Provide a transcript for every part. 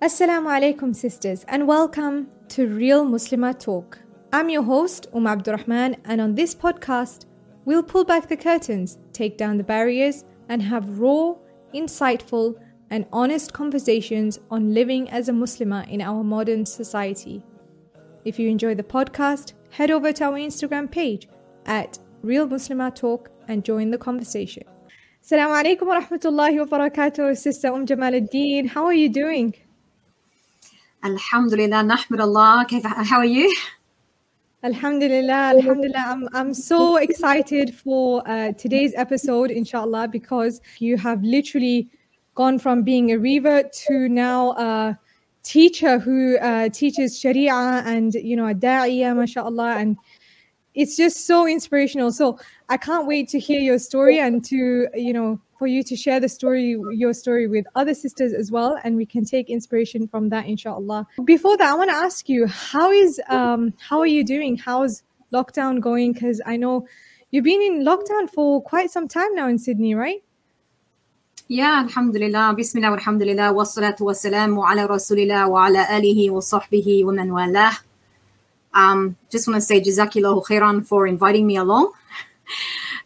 Assalamu alaikum, sisters, and welcome to Real Muslimah Talk. I'm your host, Um Abdurrahman, and on this podcast, we'll pull back the curtains, take down the barriers, and have raw, insightful, and honest conversations on living as a Muslimah in our modern society. If you enjoy the podcast, head over to our Instagram page at Real Muslimah Talk and join the conversation. Assalamu alaikum wa rahmatullahi wa barakatuh, Sister Um Jamal Ad-Din. How are you doing? Alhamdulillah, nahmad Allah. How are you? Alhamdulillah, Alhamdulillah. I'm, I'm so excited for uh, today's episode, inshallah, because you have literally gone from being a revert to now a teacher who uh, teaches Sharia and, you know, a da'iyah, mashallah. And it's just so inspirational. So I can't wait to hear your story and to, you know, for you to share the story, your story with other sisters as well, and we can take inspiration from that, inshallah. Before that, I want to ask you, how is um, how are you doing? How's lockdown going? Because I know you've been in lockdown for quite some time now in Sydney, right? Yeah, alhamdulillah. Bismillah, alhamdulillah. Wassalatu wassalamu ala rasulillah wa ala alihi wa sahbihi wa man walah. Um, just want to say Jazakillahu khairan for inviting me along.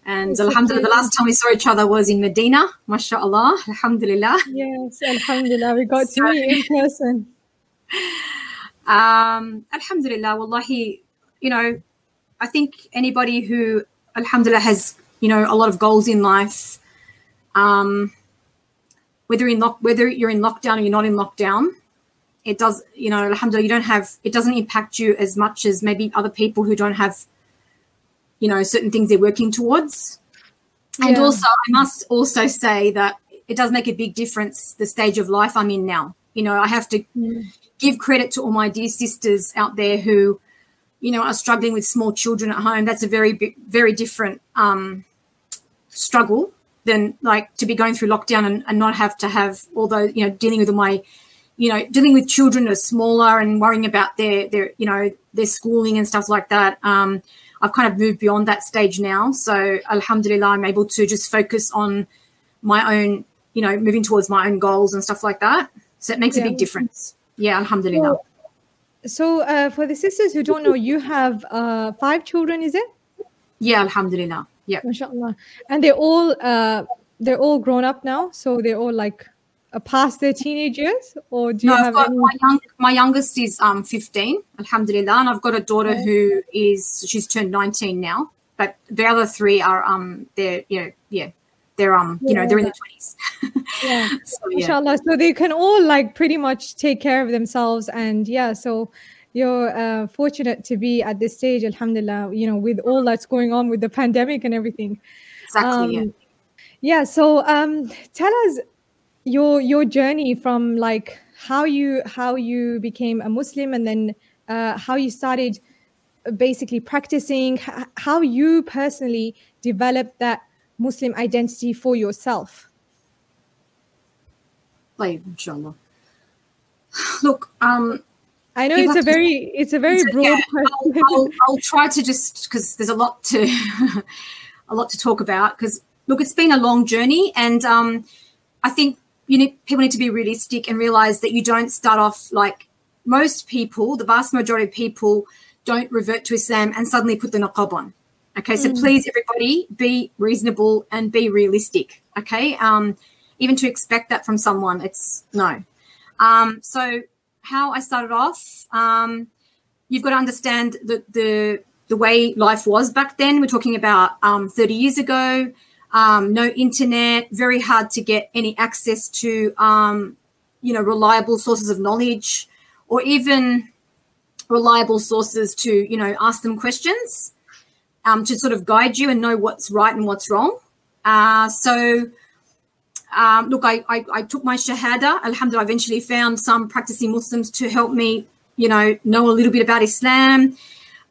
And Alhamdulillah, the last time we saw each other was in Medina, mashallah, Alhamdulillah. Yes, Alhamdulillah, we got to meet in person. Um, Alhamdulillah, wallahi, you know, I think anybody who, Alhamdulillah, has, you know, a lot of goals in life, um, whether in lock, whether you're in lockdown or you're not in lockdown, it does, you know, Alhamdulillah, you don't have, it doesn't impact you as much as maybe other people who don't have you know certain things they're working towards. And also i must also say that it does make a big difference the stage of life i'm in now. You know i have to mm. give credit to all my dear sisters out there who you know are struggling with small children at home. That's a very very different um, struggle than like to be going through lockdown and, and not have to have all those you know dealing with my you know dealing with children who are smaller and worrying about their their you know their schooling and stuff like that um, I've kind of moved beyond that stage now. So Alhamdulillah, I'm able to just focus on my own, you know, moving towards my own goals and stuff like that. So it makes yeah. a big difference. Yeah, Alhamdulillah. so uh, for the sisters who don't know, you have uh, five children, is it? Yeah, Alhamdulillah. Yeah. MashaAllah. And they're all uh, they're all grown up now. So they're all like past their teenage years, or do you no, have any? My, young, my, youngest is um 15, Alhamdulillah, and I've got a daughter who is she's turned 19 now. But the other three are um they're you know yeah they're um you know they're in the 20s. yeah, so, yeah. Inshallah. So they can all like pretty much take care of themselves, and yeah, so you're uh, fortunate to be at this stage, Alhamdulillah. You know, with all that's going on with the pandemic and everything. Exactly. Um, yeah. Yeah. So um, tell us your your journey from like how you how you became a Muslim and then uh, how you started basically practicing how you personally developed that Muslim identity for yourself. Like inshallah. Look, um, I know it's a very it's a very it's broad. yeah, I'll, I'll, I'll try to just because there's a lot to a lot to talk about. Because look, it's been a long journey, and um, I think you need people need to be realistic and realize that you don't start off like most people, the vast majority of people don't revert to Islam and suddenly put the niqab on. Okay, so mm. please, everybody, be reasonable and be realistic. Okay, um, even to expect that from someone, it's no. Um, so, how I started off, um, you've got to understand the the the way life was back then. We're talking about um, 30 years ago um, no internet, very hard to get any access to, um, you know, reliable sources of knowledge or even reliable sources to, you know, ask them questions um, to sort of guide you and know what's right and what's wrong. Uh, so, um, look, I, I, I, took my Shahada. Alhamdulillah, I eventually found some practicing Muslims to help me, you know, know a little bit about Islam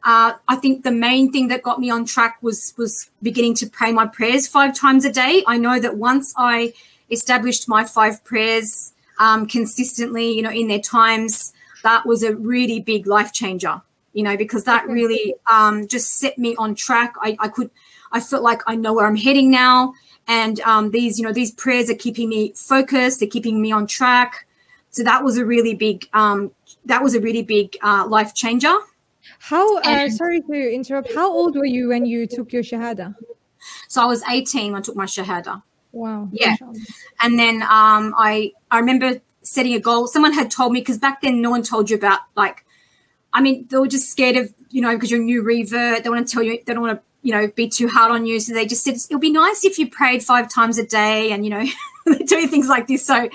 uh, I think the main thing that got me on track was was beginning to pray my prayers five times a day. I know that once I established my five prayers um, consistently, you know, in their times, that was a really big life changer. You know, because that really um, just set me on track. I, I, could, I felt like I know where I'm heading now, and um, these, you know, these prayers are keeping me focused. They're keeping me on track. So that was a really big um, that was a really big uh, life changer. How uh, sorry to interrupt. How old were you when you took your shahada? So I was 18 when I took my shahada. Wow. Yeah. And then um, I I remember setting a goal. Someone had told me because back then no one told you about like, I mean they were just scared of you know because you're a new revert. They want to tell you they don't want to you know be too hard on you. So they just said it'll be nice if you prayed five times a day and you know doing things like this. So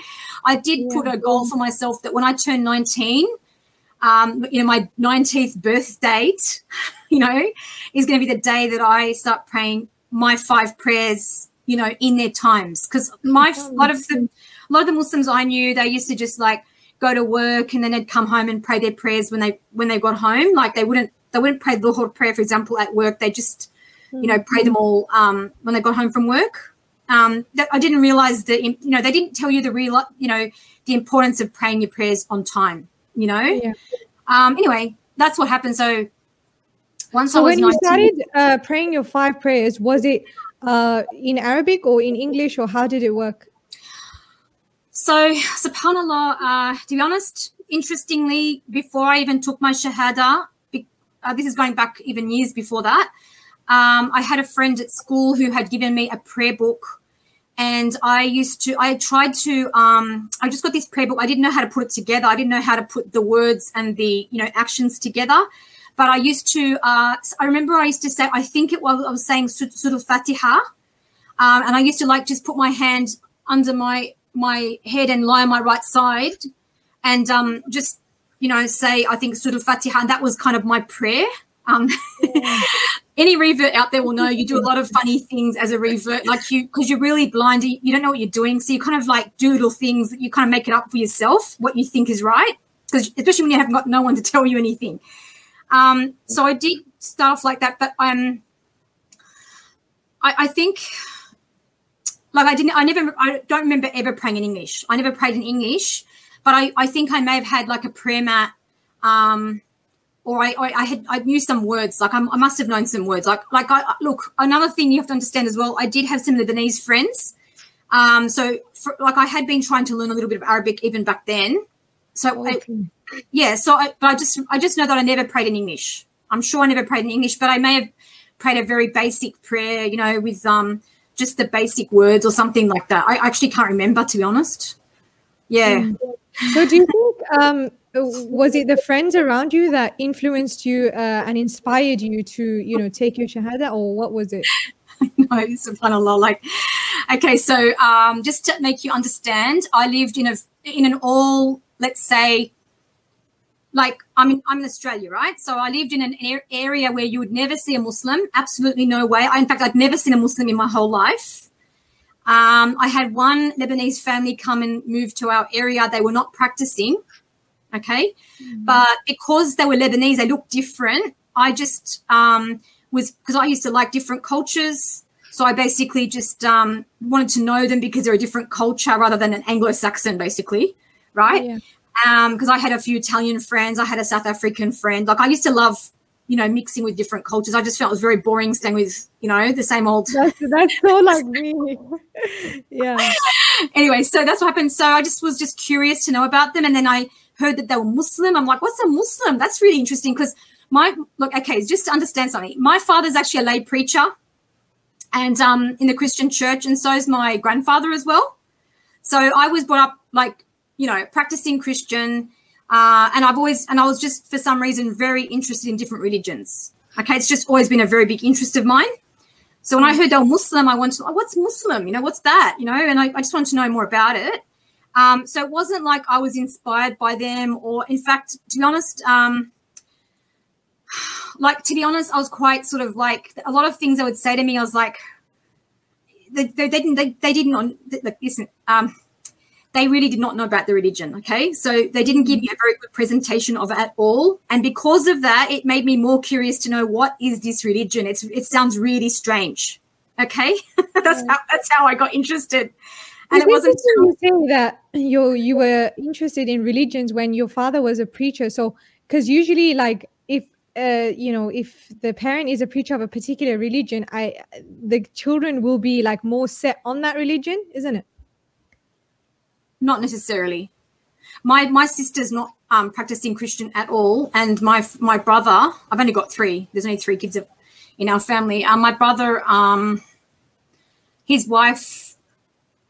I did yeah. put a goal for myself that when I turned 19 um, you know, my 19th birth date, you know, is going to be the day that I start praying my five prayers, you know, in their times. Because my a lot of the a lot of the Muslims I knew, they used to just like go to work and then they'd come home and pray their prayers when they when they got home. Like they wouldn't they wouldn't pray the Dhuhr prayer, for example, at work. They just, you know, pray them all um, when they got home from work. Um, that I didn't realize that you know they didn't tell you the real you know the importance of praying your prayers on time you know. Yeah. Um, anyway, that's what happened. So once so when 19, you started uh, praying your five prayers, was it uh, in Arabic or in English, or how did it work? So, subhanallah, uh, to be honest, interestingly, before I even took my shahada, uh, this is going back even years before that, um, I had a friend at school who had given me a prayer book and I used to I tried to um, I just got this prayer book. I didn't know how to put it together. I didn't know how to put the words and the you know actions together. But I used to uh, I remember I used to say I think it was I was saying Surah Fatiha, um, and I used to like just put my hand under my my head and lie on my right side, and um, just you know say I think Surah Fatiha, and that was kind of my prayer. Um, any revert out there will know you do a lot of funny things as a revert, like you because you're really blind, you don't know what you're doing, so you kind of like doodle things that you kind of make it up for yourself what you think is right, because especially when you haven't got no one to tell you anything. Um, so I did stuff like that, but um, I, I think like I didn't, I never, I don't remember ever praying in English. I never prayed in English, but I, I think I may have had like a prayer mat. Um, or I, I, I, had I knew some words. Like I'm, i must have known some words. Like like I look. Another thing you have to understand as well. I did have some Lebanese friends. Um, so for, like I had been trying to learn a little bit of Arabic even back then. So okay. I, yeah. So I, but I just I just know that I never prayed in English. I'm sure I never prayed in English, but I may have prayed a very basic prayer. You know, with um just the basic words or something like that. I actually can't remember to be honest. Yeah. Mm. So do you think um was it the friends around you that influenced you uh, and inspired you to you know take your shahada or what was it no subhanallah like okay so um, just to make you understand i lived in a in an all let's say like I'm in, I'm in Australia, right? So I lived in an area where you would never see a Muslim. Absolutely no way. I, in fact, I'd never seen a Muslim in my whole life. Um, I had one Lebanese family come and move to our area. They were not practicing. Okay. Mm-hmm. But because they were Lebanese, they looked different. I just um, was because I used to like different cultures. So I basically just um, wanted to know them because they're a different culture rather than an Anglo Saxon, basically. Right. Yeah. Because um, I had a few Italian friends, I had a South African friend. Like I used to love you know, mixing with different cultures. I just felt it was very boring staying with, you know, the same old. That's, that's so like me. yeah. anyway, so that's what happened. So I just was just curious to know about them. And then I heard that they were Muslim. I'm like, what's a Muslim? That's really interesting because my look, okay, just to understand something. My father's actually a lay preacher and um in the Christian church, and so is my grandfather as well. So I was brought up like, you know, practicing Christian. Uh, and I've always and I was just for some reason very interested in different religions. Okay, it's just always been a very big interest of mine. So when I heard they were Muslim, I went, oh, what's Muslim? You know, what's that? You know, and I, I just wanted to know more about it. Um, so it wasn't like I was inspired by them, or in fact, to be honest, um, like to be honest, I was quite sort of like a lot of things they would say to me. I was like, they, they, they didn't they, they didn't like listen. Um, they really did not know about the religion. Okay, so they didn't give me a very good presentation of it at all, and because of that, it made me more curious to know what is this religion. It's it sounds really strange. Okay, that's how that's how I got interested and it wasn't you say that you you were interested in religions when your father was a preacher so because usually like if uh, you know if the parent is a preacher of a particular religion i the children will be like more set on that religion isn't it not necessarily my my sister's not um, practicing Christian at all, and my my brother. I've only got three. There's only three kids in our family. Um, my brother, um, his wife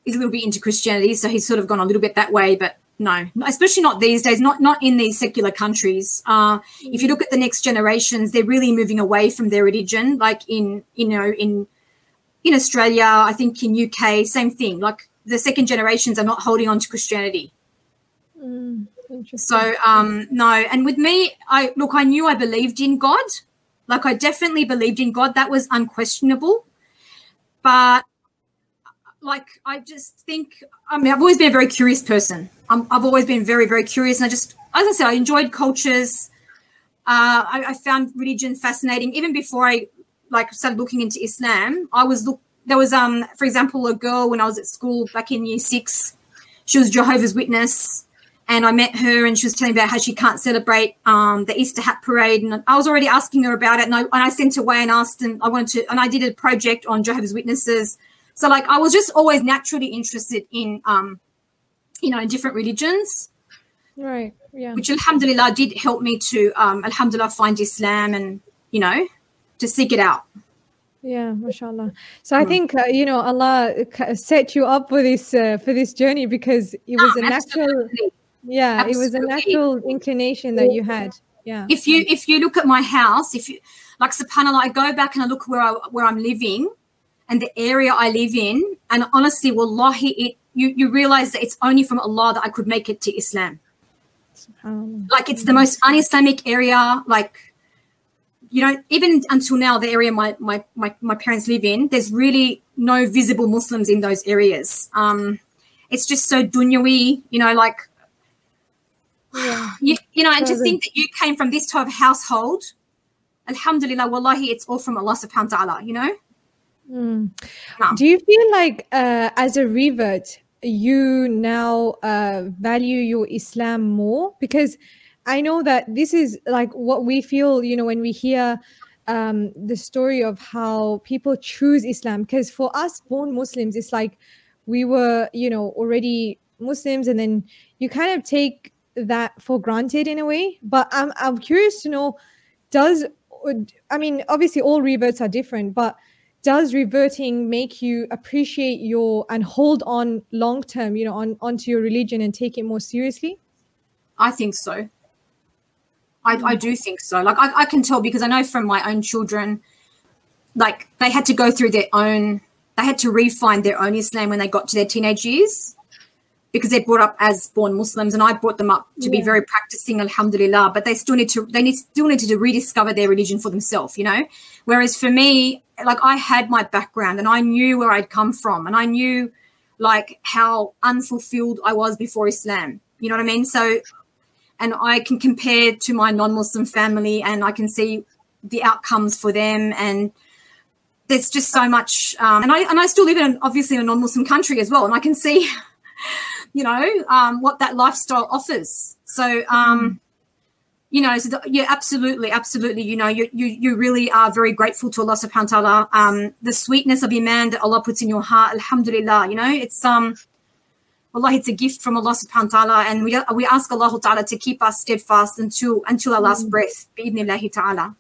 is a little bit into Christianity, so he's sort of gone a little bit that way. But no, especially not these days. Not not in these secular countries. Uh, if you look at the next generations, they're really moving away from their religion. Like in you know in in Australia, I think in UK, same thing. Like the second generations are not holding on to Christianity. Mm, so um, no, and with me, I look, I knew I believed in God. Like I definitely believed in God. That was unquestionable. But like I just think, I mean, I've always been a very curious person. i have always been very, very curious, and I just, as I said, I enjoyed cultures. Uh, I, I found religion fascinating even before I like started looking into Islam. I was look there was um for example a girl when I was at school back in year six. She was Jehovah's Witness, and I met her and she was telling me about how she can't celebrate um, the Easter hat parade. And I was already asking her about it, and I, and I sent away and asked, and I wanted to, and I did a project on Jehovah's Witnesses. So like I was just always naturally interested in um, you know in different religions. Right. Yeah. Which Alhamdulillah did help me to um, Alhamdulillah find Islam and you know to seek it out. Yeah, mashallah. So I hmm. think uh, you know Allah set you up for this uh, for this journey because it was a natural. Yeah, absolutely. it was a natural inclination that you had. Yeah. If you if you look at my house, if you like Subhanallah, I go back and I look where I where I'm living, and the area I live in, and honestly, wallahi, it you you realize that it's only from Allah that I could make it to Islam. Like it's the most un-Islamic area, like you know, even until now, the area my, my, my, my parents live in, there's really no visible Muslims in those areas. Um, it's just so dunyawi, you know, like, yeah. you, you know, and to think that you came from this type of household, alhamdulillah, wallahi, it's all from Allah subhanahu wa ta'ala, you know? Mm. No. Do you feel like uh, as a revert, you now uh, value your Islam more? Because I know that this is like what we feel, you know, when we hear um, the story of how people choose Islam. Because for us born Muslims, it's like we were, you know, already Muslims, and then you kind of take that for granted in a way. But I'm I'm curious to know, does I mean obviously all reverts are different, but does reverting make you appreciate your and hold on long term, you know, on onto your religion and take it more seriously? I think so. I, I do think so. Like I, I can tell because I know from my own children, like they had to go through their own, they had to refine their own Islam when they got to their teenage years because they're brought up as born Muslims, and I brought them up to yeah. be very practicing, Alhamdulillah. But they still need to, they need still need to rediscover their religion for themselves, you know. Whereas for me, like I had my background, and I knew where I'd come from, and I knew like how unfulfilled I was before Islam. You know what I mean? So and I can compare to my non-Muslim family and I can see the outcomes for them and there's just so much um, and I and I still live in obviously in a non-Muslim country as well and I can see you know um, what that lifestyle offers so um, you know so the, yeah absolutely absolutely you know you, you you really are very grateful to Allah subhanahu wa ta'ala um, the sweetness of iman that Allah puts in your heart alhamdulillah you know it's um Allah, it's a gift from Allah subhanahu wa ta'ala. And we, we ask Allah ta'ala to keep us steadfast until, until our last mm. breath. Bi'idhnillahi ta'ala.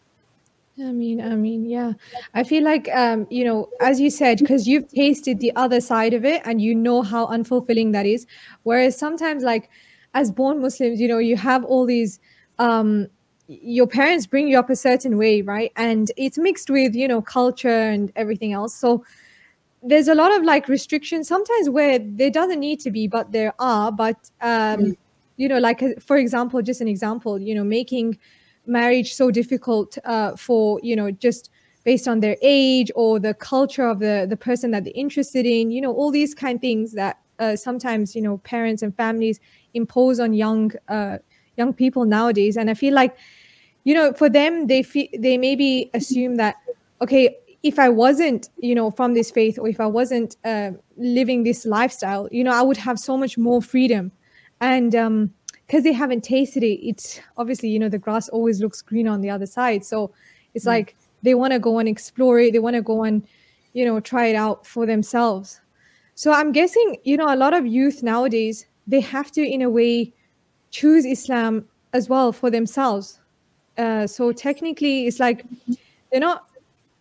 I mean, I mean, yeah. I feel like, um, you know, as you said, because you've tasted the other side of it and you know how unfulfilling that is. Whereas sometimes, like, as born Muslims, you know, you have all these, um, your parents bring you up a certain way, right? And it's mixed with, you know, culture and everything else. So there's a lot of like restrictions sometimes where there doesn't need to be but there are but um mm. you know like uh, for example just an example you know making marriage so difficult uh for you know just based on their age or the culture of the the person that they're interested in you know all these kind of things that uh, sometimes you know parents and families impose on young uh young people nowadays and i feel like you know for them they feel they maybe assume that okay if I wasn't, you know, from this faith or if I wasn't uh, living this lifestyle, you know, I would have so much more freedom. And um, because they haven't tasted it, it's obviously, you know, the grass always looks green on the other side. So it's mm. like they want to go and explore it. They want to go and, you know, try it out for themselves. So I'm guessing, you know, a lot of youth nowadays, they have to, in a way, choose Islam as well for themselves. Uh, so technically, it's like they're not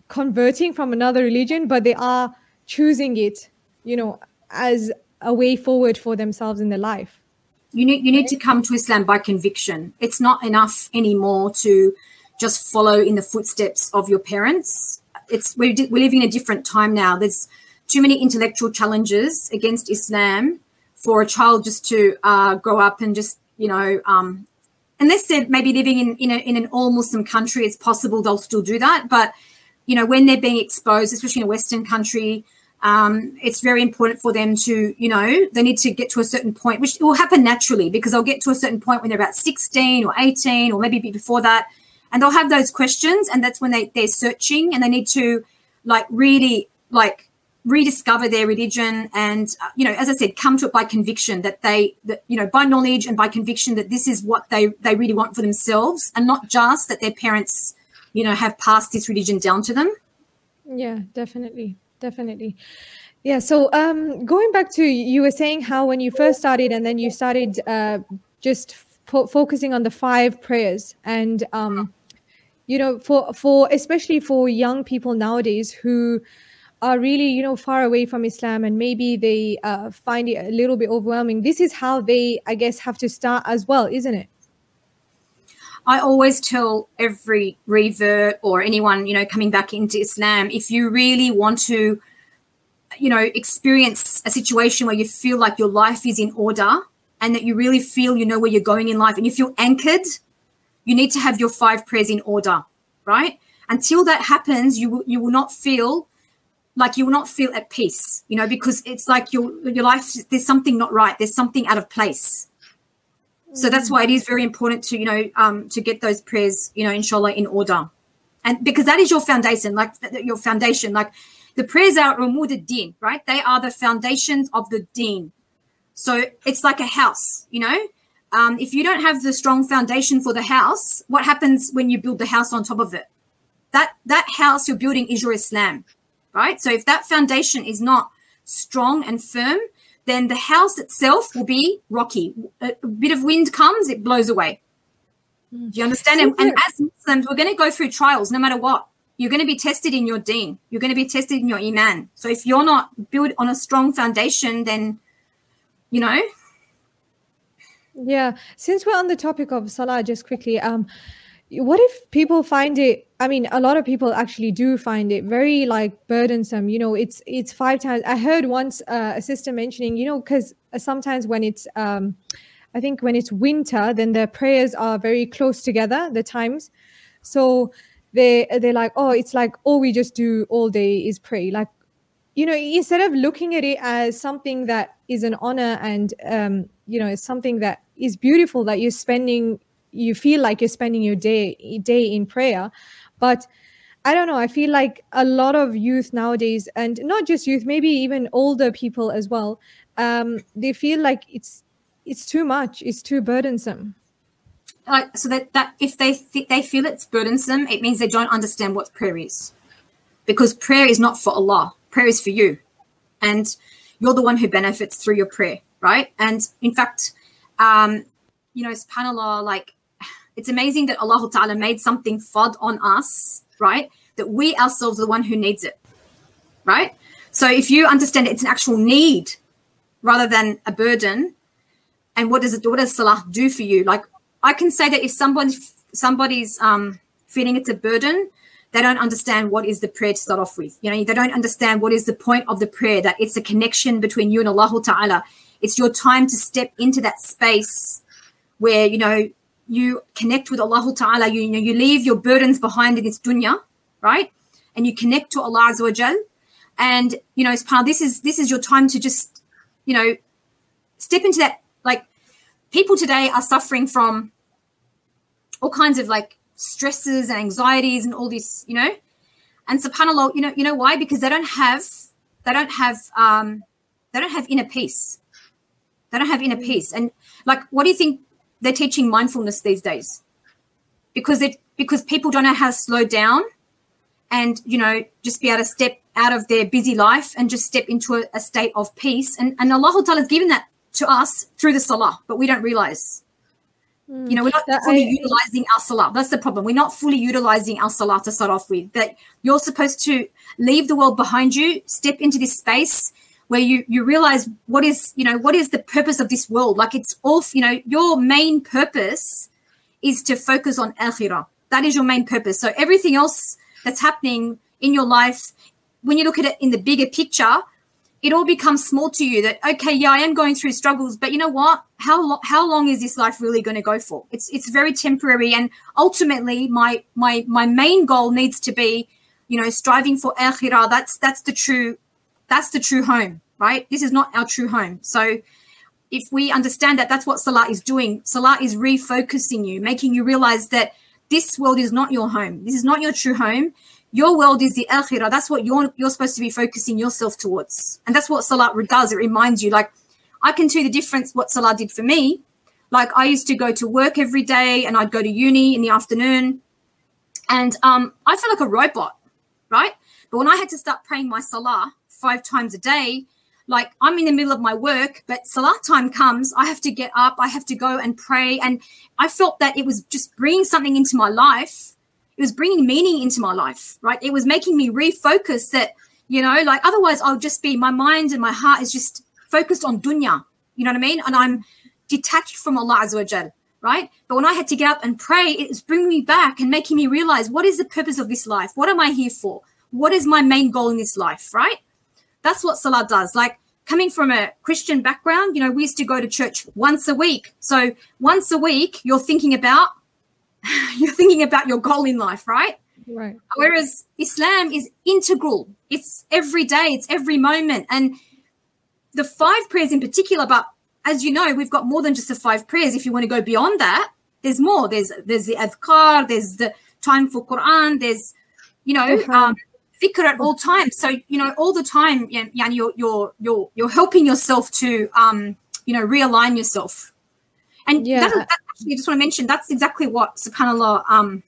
converting from another religion, but they are choosing it, you know, as a way forward for themselves in their life. You need you need to come to Islam by conviction. It's not enough anymore to just follow in the footsteps of your parents. It's we're, we're living in a different time now. There's too many intellectual challenges against Islam for a child just to uh, grow up and just you know um, unless they're maybe living in in, a, in an all Muslim country, it's possible they'll still do that. But you know when they're being exposed, especially in a Western country, um, it's very important for them to, you know, they need to get to a certain point, which will happen naturally because they'll get to a certain point when they're about 16 or 18 or maybe before that. And they'll have those questions. And that's when they, they're searching and they need to like really like rediscover their religion. And, uh, you know, as I said, come to it by conviction that they, that, you know, by knowledge and by conviction that this is what they, they really want for themselves and not just that their parents, you know, have passed this religion down to them. Yeah, definitely definitely. Yeah so um going back to you were saying how when you first started and then you started uh just fo- focusing on the five prayers and um you know for for especially for young people nowadays who are really you know far away from islam and maybe they uh, find it a little bit overwhelming this is how they i guess have to start as well isn't it I always tell every revert or anyone, you know, coming back into Islam, if you really want to, you know, experience a situation where you feel like your life is in order and that you really feel you know where you're going in life and you feel anchored, you need to have your five prayers in order, right? Until that happens, you will, you will not feel like you will not feel at peace, you know, because it's like your your life there's something not right, there's something out of place so that's why it is very important to, you know, um, to get those prayers, you know, inshallah, in order. And because that is your foundation, like your foundation, like the prayers are amud deen, right? They are the foundations of the deen. So it's like a house, you know. Um, if you don't have the strong foundation for the house, what happens when you build the house on top of it? That that house you're building is your Islam, right? So if that foundation is not strong and firm, then the house itself will be rocky. A, bit of wind comes, it blows away. Hmm. Do you understand? And, and, as Muslims, we're going to go through trials no matter what. You're going to be tested in your deen. You're going to be tested in your iman. So if you're not built on a strong foundation, then, you know. Yeah. Since we're on the topic of salah, just quickly, um, what if people find it i mean a lot of people actually do find it very like burdensome you know it's it's five times i heard once uh, a sister mentioning you know because sometimes when it's um i think when it's winter then the prayers are very close together the times. So they they're like oh it's like all we just do all day is pray. Like you know instead of looking at it as something that is an honor and um you know it's something that is beautiful that you're spending you feel like you're spending your day day in prayer but i don't know i feel like a lot of youth nowadays and not just youth maybe even older people as well um, they feel like it's it's too much it's too burdensome. Like so that, that if they th- they feel it's burdensome it means they don't understand what prayer is. Because prayer is not for allah prayer is for you. And you're the one who benefits through your prayer right? And in fact um you know subhanallah like it's amazing that Allah Ta'ala made something fard on us, right? That we ourselves are the one who needs it, right? So if you understand it's an actual need rather than a burden, and what does it what does salah do for you? Like I can say that if somebody's somebody's um, feeling it's a burden, they don't understand what is the prayer to start off with. You know, they don't understand what is the point of the prayer, that it's a connection between you and Allah Ta'ala. It's your time to step into that space where, you know, you connect with Allah Ta'ala, you, you know, you leave your burdens behind in this dunya, right? And you connect to Allah Azza wa. And, you know, part this is this is your time to just, you know, step into that. Like people today are suffering from all kinds of like stresses and anxieties and all this, you know. And subhanAllah, you know, you know why? Because they don't have they don't have um they don't have inner peace. They don't have inner peace. And like what do you think they're teaching mindfulness these days because it because people don't know how to slow down and you know just be able to step out of their busy life and just step into a, a state of peace and and Allah Ta'ala has given that to us through the salah but we don't realize hmm. You know, we're not fully I- utilizing our salah. That's the problem. We're not fully utilizing our salah to start off with. That you're supposed to leave the world behind you, step into this space where you you realize what is you know what is the purpose of this world. Like it's all you know. Your main purpose is to focus on akhirah. That is your main purpose. So everything else that's happening in your life, when you look at it in the bigger picture, it all becomes small to you that okay yeah i am going through struggles but you know what how lo- how long is this life really going to go for it's it's very temporary and ultimately my my my main goal needs to be you know striving for akhirah that's that's the true that's the true home right this is not our true home so if we understand that that's what salah is doing salah is refocusing you making you realize that this world is not your home this is not your true home your world is the akhirah. That's what you're you're supposed to be focusing yourself towards, and that's what Salah does. It reminds you, like, I can see the difference what salah did for me. Like, I used to go to work every day, and I'd go to uni in the afternoon, and um, I felt like a robot, right? But when I had to start praying my salah five times a day, like I'm in the middle of my work, but salah time comes, I have to get up, I have to go and pray, and I felt that it was just bringing something into my life it was bringing meaning into my life, right? It was making me refocus that, you know, like otherwise I'll just be, my mind and my heart is just focused on dunya, you know what I mean? And I'm detached from Allah Azza wa right? But when I had to get up and pray, it was bringing me back and making me realize what is the purpose of this life? What am I here for? What is my main goal in this life, right? That's what Salah does. Like coming from a Christian background, you know, we used to go to church once a week. So once a week, you're thinking about you're thinking about your goal in life, right? Right. Whereas Islam is integral. It's every day, it's every moment. And the five prayers in particular, but as you know, we've got more than just the five prayers. If you want to go beyond that, there's more. There's there's the adhkar, there's the time for Quran, there's you know, um, dhikr at all times. So you know, all the time, Yan, you're you're you're you're helping yourself to um, you know realign yourself. And yeah. that, that actually, I just want to mention that's exactly what Subhanallah. Um,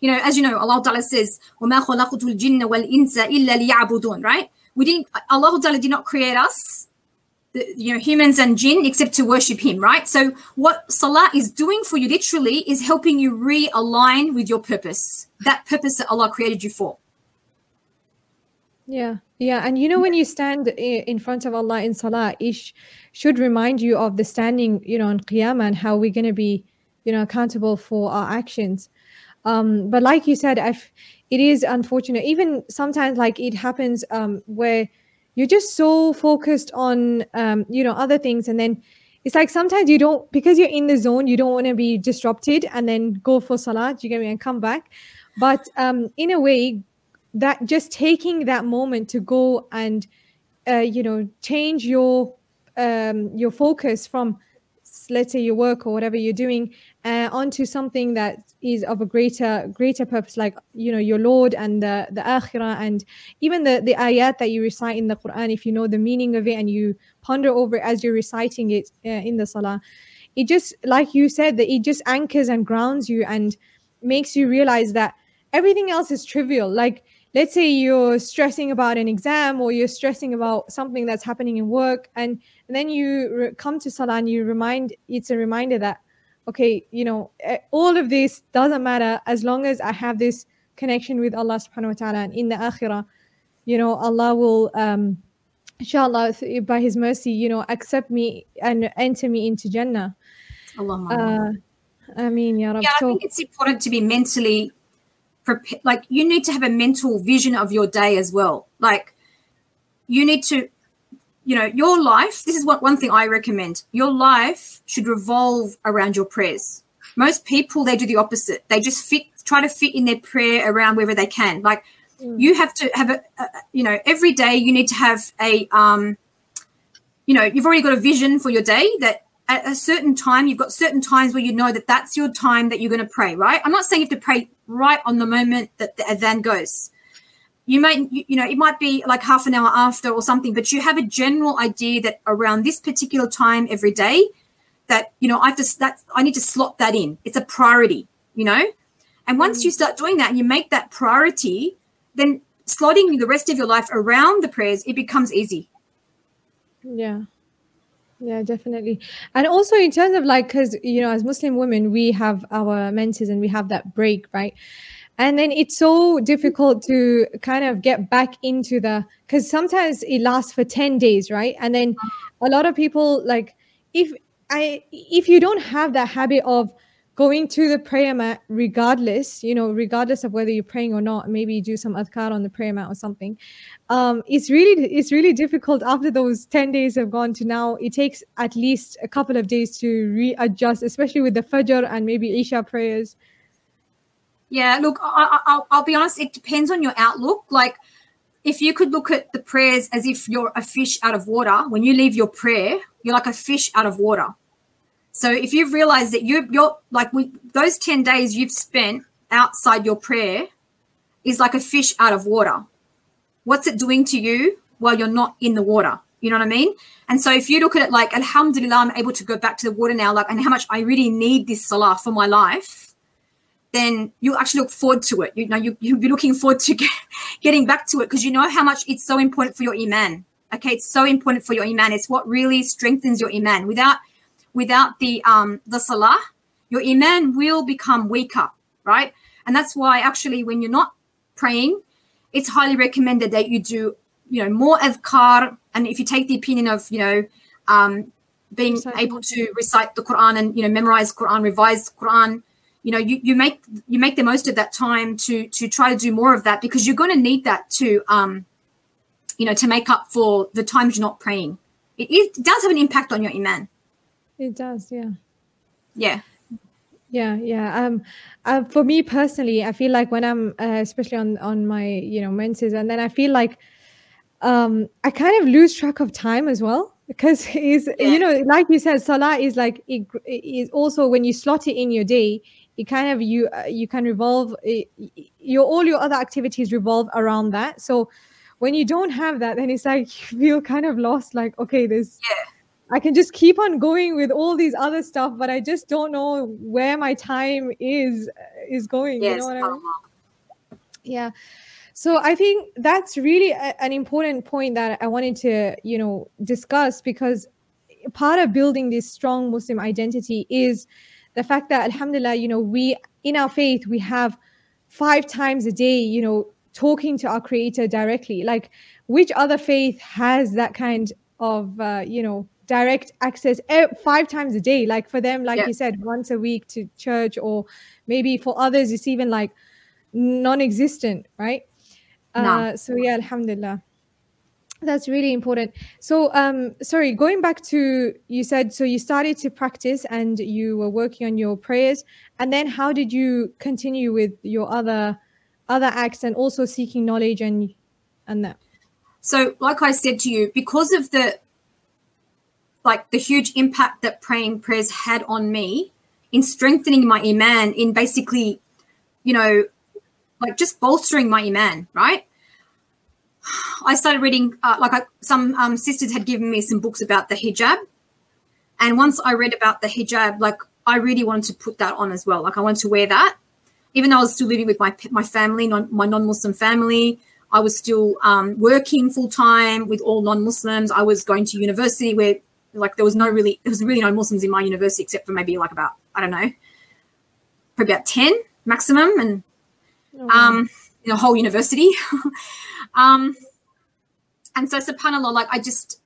you know, as you know, Allah Ta'ala says, "وَمَا خَلَقْتُ الْجِنَّ وَالْإِنسَ إِلَّا لِيَعْبُدُونَ." Right? We didn't. Allah Ta'ala did not create us the, you know, humans and jinn, except to worship Him. Right? So what Salah is doing for you, literally, is helping you realign with your purpose, that purpose that Allah created you for. Yeah, yeah, and you know when you stand in front of Allah in salah, it should remind you of the standing, you know, on qiyamah and how we're going to be, you know, accountable for our actions. Um, but like you said, it is unfortunate. Even sometimes, like it happens um, where you're just so focused on, um, you know, other things, and then it's like sometimes you don't because you're in the zone, you don't want to be disrupted, and then go for salah. You get me? And come back. But um, in a way, that just taking that moment to go and uh, you know change your um, your focus from let's say your work or whatever you're doing uh, onto something that is of a greater greater purpose like you know your lord and the the akhirah and even the the ayat that you recite in the quran if you know the meaning of it and you ponder over it as you're reciting it uh, in the salah it just like you said that it just anchors and grounds you and makes you realize that everything else is trivial. Like let's say you're stressing about an exam or you're stressing about something that's happening in work and, and then you re- come to salah and you remind it's a reminder that okay you know eh, all of this doesn't matter as long as i have this connection with allah subhanahu wa ta'ala and in the akhirah you know allah will um inshallah by his mercy you know accept me and enter me into jannah Allah. uh, i mean ya Rab. yeah, I think it's important to be mentally prepared. Like you need to have a mental vision of your day as well. Like you need to, you know, your life. This is what one thing I recommend. Your life should revolve around your prayers. Most people they do the opposite. They just fit, try to fit in their prayer around wherever they can. Like Mm. you have to have a, a, you know, every day you need to have a, um, you know, you've already got a vision for your day that at a certain time, you've got certain times where you know that that's your time that you're going to pray, right? I'm not saying you have to pray right on the moment that the adhan goes. You may, you, know, it might be like half an hour after or something, but you have a general idea that around this particular time every day, that you know, I have to that I need to slot that in. It's a priority, you know. And once mm. you start doing that and you make that priority, then slotting the rest of your life around the prayers, it becomes easy. yeah Yeah, definitely. And also in terms of like, because, you know, as Muslim women, we have our menses and we have that break, right? And then it's so difficult to kind of get back into the, because sometimes it lasts for 10 days, right? And then a lot of people, like, if I, if you don't have that habit of, going to the prayer mat regardless you know regardless of whether you're praying or not maybe do some adhkar on the prayer mat or something um, it's really it's really difficult after those 10 days have gone to now it takes at least a couple of days to readjust especially with the fajr and maybe isha prayers yeah look I, I, i'll be honest it depends on your outlook like if you could look at the prayers as if you're a fish out of water when you leave your prayer you're like a fish out of water so if you've realized that you, you're like we, those 10 days you've spent outside your prayer is like a fish out of water. What's it doing to you while you're not in the water? You know what I mean? And so if you look at it like, Alhamdulillah, I'm able to go back to the water now, like, and how much I really need this salah for my life, then you actually look forward to it. You know, you, you'll be looking forward to get, getting back to it because you know how much it's so important for your iman. Okay, it's so important for your iman. It's what really strengthens your iman. Without without the um, the salah, your iman will become weaker, right? And that's why actually when you're not praying, it's highly recommended that you do, you know, more adhkar. And if you take the opinion of, you know, um, being able to recite the Quran and you know memorize Quran, revise Quran, you know, you, you make you make the most of that time to to try to do more of that because you're going to need that to um, you know, to make up for the times you're not praying. It, is, it does have an impact on your iman. It does, yeah. Yeah. Yeah, yeah. Um, uh, for me personally, I feel like when I'm, uh, especially on on my, you know, menses, and then I feel like, um, I kind of lose track of time as well because is yeah. you know, like you said, salah is like it, it is also when you slot it in your day, it kind of you uh, you can revolve your all your other activities revolve around that. So when you don't have that, then it's like you feel kind of lost. Like okay, there's yeah I can just keep on going with all these other stuff, but I just don't know where my time is is going. Yes, you know what I mean? Yeah. So I think that's really a, an important point that I wanted to, you know, discuss because part of building this strong Muslim identity is the fact that Alhamdulillah, you know, we in our faith we have five times a day, you know, talking to our Creator directly. Like, which other faith has that kind of, uh, you know, direct access five times a day like for them like yeah. you said once a week to church or maybe for others it's even like non-existent right no. uh, so yeah alhamdulillah that's really important. So um sorry going back to you said so you started to practice and you were working on your prayers. And then how did you continue with your other other acts and also seeking knowledge and and that? So like i said to you because of the like the huge impact that praying prayers had on me in strengthening my iman, in basically, you know, like just bolstering my iman, right? I started reading, uh, like I, some um, sisters had given me some books about the hijab. And once I read about the hijab, like I really wanted to put that on as well. Like I wanted to wear that, even though I was still living with my my family, non, my non-Muslim family. I was still um, working full time with all non-Muslims. I was going to university where like there was no really there was really no Muslims in my university except for maybe like about I don't know, probably about ten maximum, and oh, um, in the whole university. um, and so subhanallah, like I just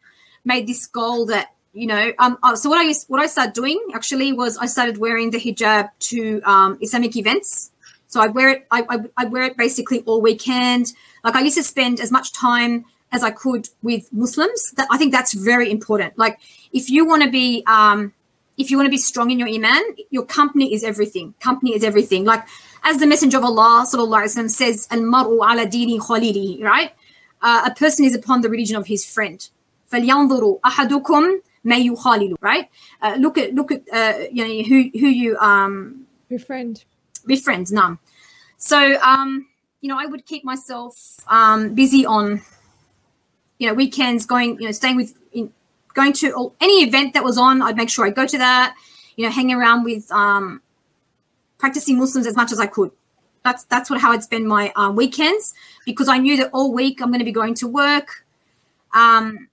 made this goal that you know um uh, so what i what i started doing actually was i started wearing the hijab to um, islamic events so i wear it I, I, I wear it basically all weekend like i used to spend as much time as I could with Muslims. That I think that's very important. Like if you want to be um, if you want to be strong in your iman, your company is everything. Company is everything. Like as the Messenger of Allah وسلم, says, "Al maru ala dini khalili," right? Uh, a person is upon the religion of his friend. فَلْيَنْظُرُوا أَحَدُكُمْ مَا يُخَالِلُ Right? Uh, look at look at uh, you know who who you um befriend. Befriend, none. So um, you know, I would keep myself um, busy on you know, weekends going, you know, staying with, in, going to any event that was on, I'd make sure I go to that, you know, hang around with um, practicing Muslims as much as I could. That's that's what how I'd spend my um, weekends because I knew that all week I'm going to be going to work. Um,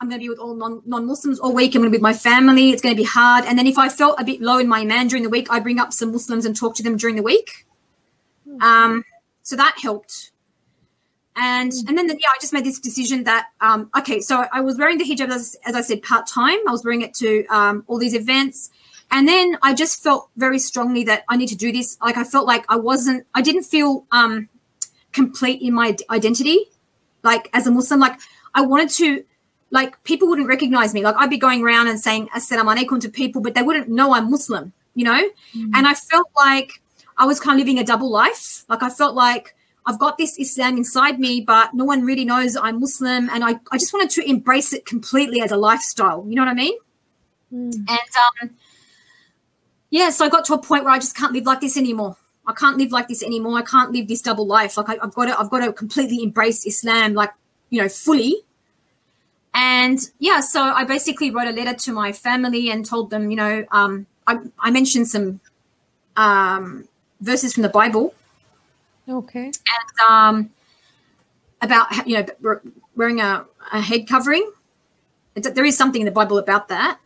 I'm going to be with all non non Muslims all week. I'm going to be with my family. It's going to be hard. And then if I felt a bit low in my iman during the week, I bring up some Muslims and talk to them during the week. Um, so that helped. And and then yeah, I just made this decision that um, okay, so I was wearing the hijab as, as I said part time. I was wearing it to um, all these events, and then I just felt very strongly that I need to do this. Like I felt like I wasn't, I didn't feel um, complete in my identity, like as a Muslim. Like I wanted to, like people wouldn't recognize me. Like I'd be going around and saying "Assalamu alaikum" to people, but they wouldn't know I'm Muslim. You know, mm-hmm. and I felt like I was kind of living a double life. Like I felt like I've got this Islam inside me, but no one really knows I'm Muslim. And I, I just wanted to embrace it completely as a lifestyle. You know what I mean? Mm. And um, yeah, so I got to a point where I just can't live like this anymore. I can't live like this anymore. I can't live this double life. Like I, have got to, I've got to completely embrace Islam, like you know, fully. And yeah, so I basically wrote a letter to my family and told them, you know, um, I, I mentioned some um, verses from the Bible Okay. And um, about you know wearing a, a head covering. There is something in the Bible about that.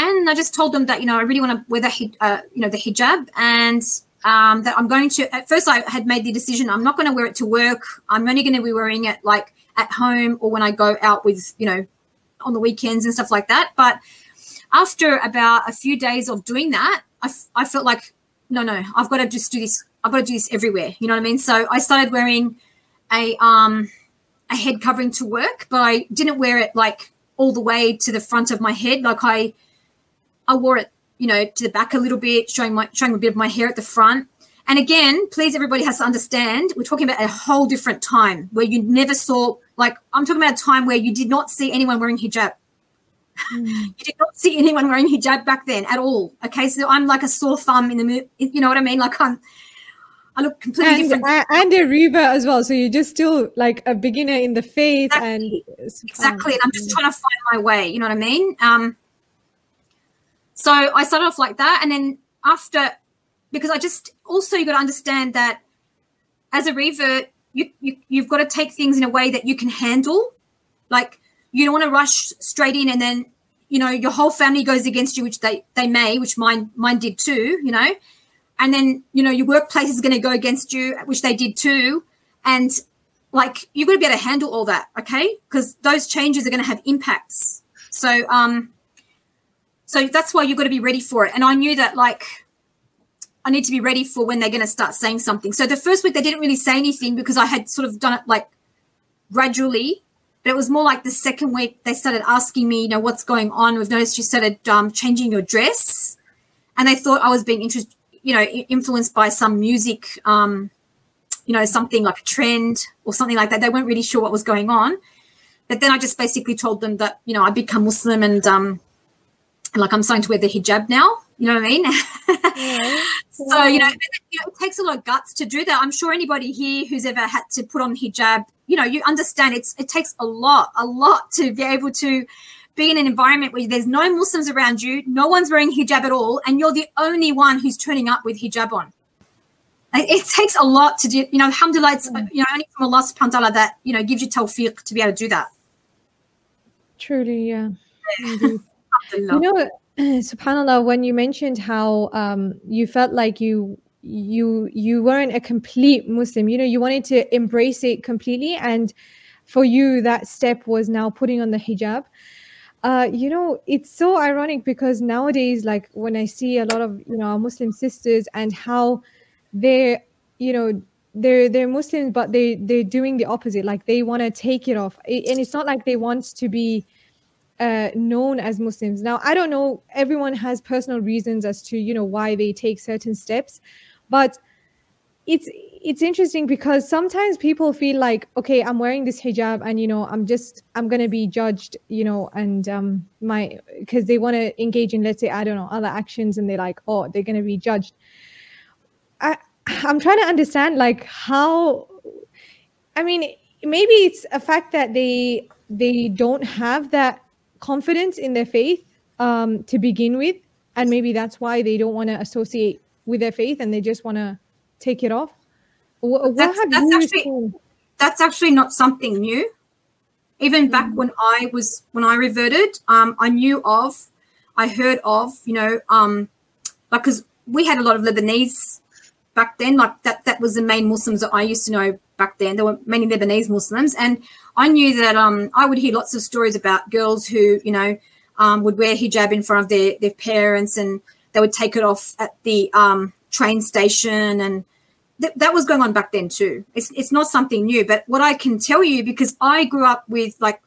And I just told them that you know I really want to wear the uh, you know the hijab and um, that I'm going to. At first, I had made the decision I'm not going to wear it to work. I'm only going to be wearing it like at home or when I go out with you know on the weekends and stuff like that. But after about a few days of doing that, I, I felt like no, no, I've got to just do this I've got to do this everywhere. You know what I mean? So I started wearing a um a head covering to work, but I didn't wear it like all the way to the front of my head. Like I I wore it, you know, to the back a little bit, showing my showing a bit of my hair at the front. And again, please everybody has to understand we're talking about a whole different time where you never saw like I'm talking about a time where you did not see anyone wearing hijab. Mm. You did not see anyone wearing hijab back then at all. Okay, so I'm like a sore thumb in the you know what I mean? Like I'm I look completely and, different. And a revert as well. So you're just still like a beginner in the faith exactly. and exactly. And I'm just trying to find my way. You know what I mean? Um, so I started off like that, and then after, because I just also you got to understand that as a revert, you, you you've got to take things in a way that you can handle. Like you don't want to rush straight in and then you know your whole family goes against you, which they they may, which mine mine did too. You know and then you know your workplace is going to go against you which they did too and like you've got to be able to handle all that okay because those changes are going to have impacts so um so that's why you've got to be ready for it. And i knew that like i need to be ready for when they're going to start saying something. So the first week they didn't really say anything because i had sort of done it like gradually. But it was more like the second week they started asking me you know what's going on. We've noticed you started um, changing your dress. And they thought i was being interested you know, influenced by some music, um, you know, something like a trend or something like that. They weren't really sure what was going on. But then I just basically told them that, you know, I become Muslim and, um, like I'm starting to wear the hijab now. You know what I mean? Yeah. so, you know, it, takes a lot of guts to do that. I'm sure anybody here who's ever had to put on hijab, you know, you understand it's it takes a lot, a lot to be able to be in an environment where there's no Muslims around you, no one's wearing hijab at all, and you're the only one who's turning up with hijab on. It takes a lot to do, you know, alhamdulillah, it's, mm. you know, only from Allah subhanahu wa ta'ala that, you know, gives you tawfiq to be able to do that. Truly, yeah. You know, subhanallah, when you mentioned how um, you felt like you you you weren't a complete Muslim, you know, you wanted to embrace it completely, and for you, that step was now putting on the hijab. Uh, you know, it's so ironic because nowadays, like when I see a lot of you know our Muslim sisters and how they're, you know, they're they're Muslims, but they they're doing the opposite. Like they want to take it off, and it's not like they want to be uh, known as Muslims. Now, I don't know. Everyone has personal reasons as to you know why they take certain steps, but it's it's interesting because sometimes people feel like okay i'm wearing this hijab and you know i'm just i'm going to be judged you know and um my because they want to engage in let's say i don't know other actions and they're like oh they're going to be judged i i'm trying to understand like how i mean maybe it's a fact that they they don't have that confidence in their faith um to begin with and maybe that's why they don't want to associate with their faith and they just want to take it off what, that's, that's actually, that's actually not something new. Even back when I was when I reverted, um, I knew of, I heard of, you know, um, like because we had a lot of Lebanese back then. Like that, that was the main Muslims that I used to know back then. There were many Lebanese Muslims, and I knew that um, I would hear lots of stories about girls who, you know, um, would wear hijab in front of their their parents, and they would take it off at the um, train station, and th- that was going on back then too. It's it's not something new, but what I can tell you because I grew up with like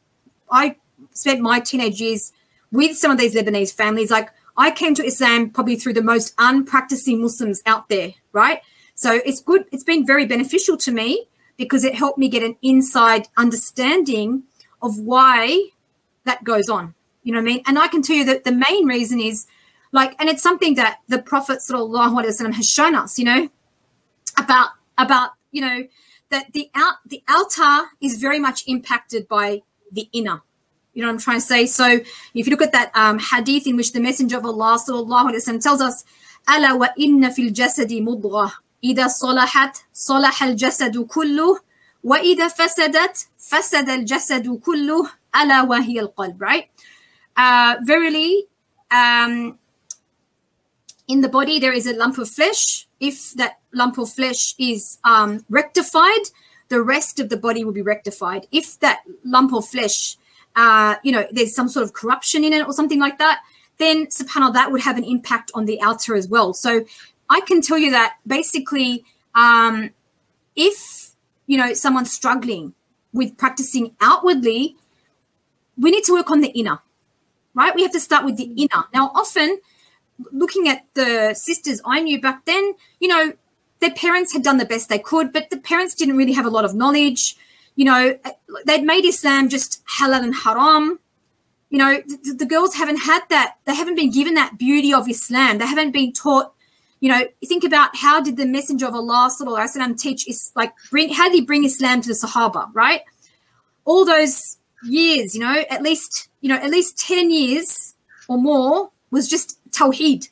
I spent my teenage years with some of these Lebanese families, like I came to Islam probably through the most unpracticing Muslims out there, right? So it's good. It's been very beneficial to me because it helped me get an inside understanding of why that goes on. You know what I mean? And I can tell you that the main reason is like, and it's something that the Prophet Wasallam has shown us, you know, about about, you know, that the out the outer is very much impacted by the inner. You know what I'm trying to say? So if you look at that um, hadith in which the Messenger of Allah وسلم, tells us, ألا وإن في الجسد مضغة إذا صلحت صلح الجسد كله وإذا فسدت فسد الجسد كله ألا وهي القلب right uh, verily um, in the body there is a lump of flesh if that lump of flesh is um, rectified the rest of the body will be rectified if that lump of flesh uh, you know there's some sort of corruption in it or something like that then subhanallah that would have an impact on the outer as well so I can tell you that basically, um, if you know someone's struggling with practicing outwardly, we need to work on the inner, right? We have to start with the inner. Now, often looking at the sisters I knew back then, you know, their parents had done the best they could, but the parents didn't really have a lot of knowledge. You know, they'd made Islam just halal and haram. You know, the, the girls haven't had that. They haven't been given that beauty of Islam. They haven't been taught you know, think about how did the messenger of Allah sallallahu alaihi teach is like bring how did he bring Islam to the Sahaba, right? All those years, you know, at least, you know, at least 10 years or more was just tawheed.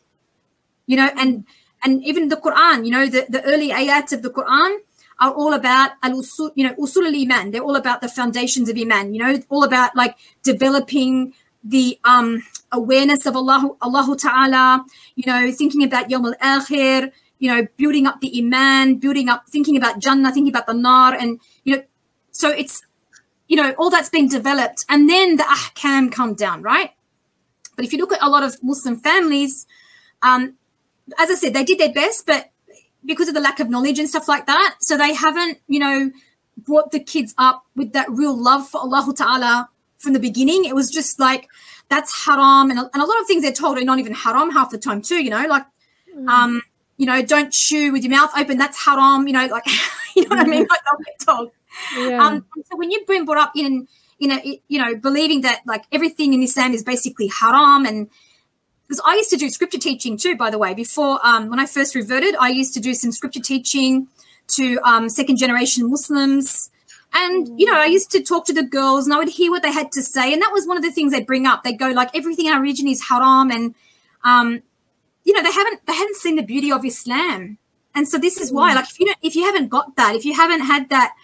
You know, and and even the Quran, you know, the, the early ayats of the Quran are all about al-usul, you know, usul al-iman. They're all about the foundations of iman, you know, all about like developing the um awareness of Allah, Allah Ta'ala, you know, thinking about Yawm al-Akhir, you know, building up the Iman, building up, thinking about Jannah, thinking about the Nar. And, you know, so it's, you know, all that's been developed. And then the ahkam come down, right? But if you look at a lot of Muslim families, um, as I said, they did their best, but because of the lack of knowledge and stuff like that, so they haven't, you know, brought the kids up with that real love for Allah Ta'ala from the beginning. It was just like, that's haram. And a, and a lot of things they're told are not even haram half the time, too, you know, like, mm. um, you know, don't chew with your mouth open. That's haram. You know, like, you know what I mean? Like they'll get told. Yeah. Um, so when you've been brought up in, in a, you know, believing that like everything in Islam is basically haram and because I used to do scripture teaching too, by the way, before um, when I first reverted, I used to do some scripture teaching to um, second generation Muslims and, you know, I used to talk to the girls and I would hear what they had to say. And that was one of the things they'd bring up. They'd go, like, everything in our religion is haram. And, um, you know, they haven't they hadn't seen the beauty of Islam. And so this is why, mm. like, if you don't, if you haven't got that, if you haven't had that,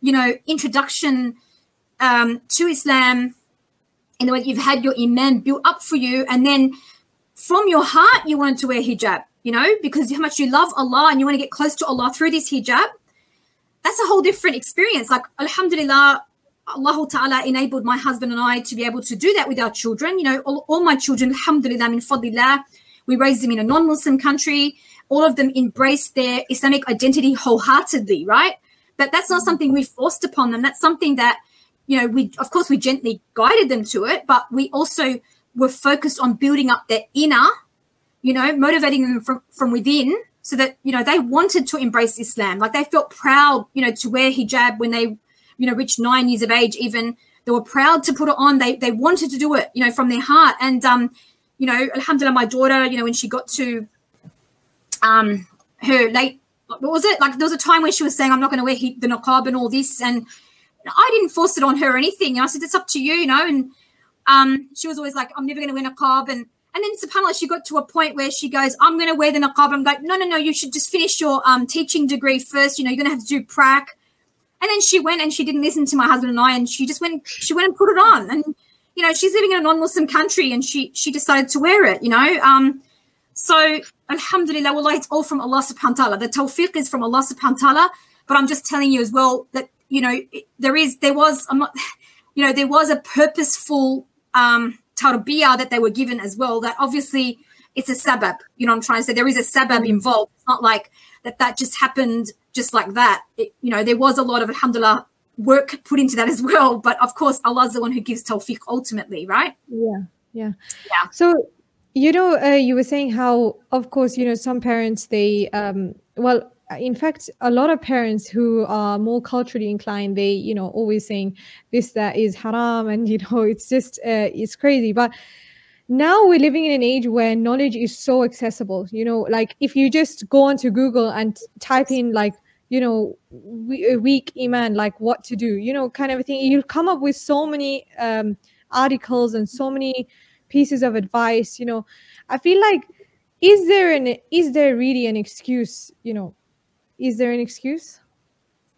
you know, introduction um, to Islam, in the way you've had your iman built up for you, and then from your heart you wanted to wear hijab, you know, because how much you love Allah and you want to get close to Allah through this hijab, that's a whole different experience. Like, Alhamdulillah, Allah Ta'ala enabled my husband and I to be able to do that with our children. You know, all, all my children, Alhamdulillah, min fadlillah, we raised them in a non Muslim country. All of them embraced their Islamic identity wholeheartedly, right? But that's not something we forced upon them. That's something that, you know, we, of course, we gently guided them to it, but we also were focused on building up their inner, you know, motivating them from, from within so that you know they wanted to embrace Islam. Like they felt proud, you know, to wear hijab when they, you know, reached nine years of age. Even they were proud to put it on. They they wanted to do it, you know, from their heart. And um, you know, Alhamdulillah, my daughter, you know, when she got to um her late, what was it? Like there was a time where she was saying, "I'm not going to wear the niqab and all this," and I didn't force it on her or anything. And I said, "It's up to you," you know. And um, she was always like, "I'm never going to wear a niqab," and and then subhanAllah, she got to a point where she goes, I'm going to wear the niqab. I'm like, no, no, no, you should just finish your um, teaching degree first. You know, you're going to have to do prac. And then she went and she didn't listen to my husband and I, and she just went, she went and put it on. And, you know, she's living in a non-Muslim country and she, she decided to wear it, you know. Um, so, alhamdulillah, wallah, it's all from Allah subhanahu wa ta'ala. The tawfiq is from Allah subhanahu wa ta'ala. But I'm just telling you as well that, you know, there is, there was, I'm not, you know, there was a purposeful um, tarbiyah that they were given as well. That obviously it's a sabab. You know, I'm trying to say there is a sabab involved. It's not like that that just happened just like that. It, you know, there was a lot of alhamdulillah work put into that as well. But of course, Allah's the one who gives tawfiq ultimately, right? Yeah, yeah, yeah. So you know, uh, you were saying how, of course, you know, some parents they, um, well, in fact, a lot of parents who are more culturally inclined, they, you know, always saying this that is haram, and you know, it's just uh, it's crazy. But now we're living in an age where knowledge is so accessible. You know, like if you just go onto Google and type in like you know weak iman like what to do you know kind of a thing you'll come up with so many um, articles and so many pieces of advice you know i feel like is there an is there really an excuse you know is there an excuse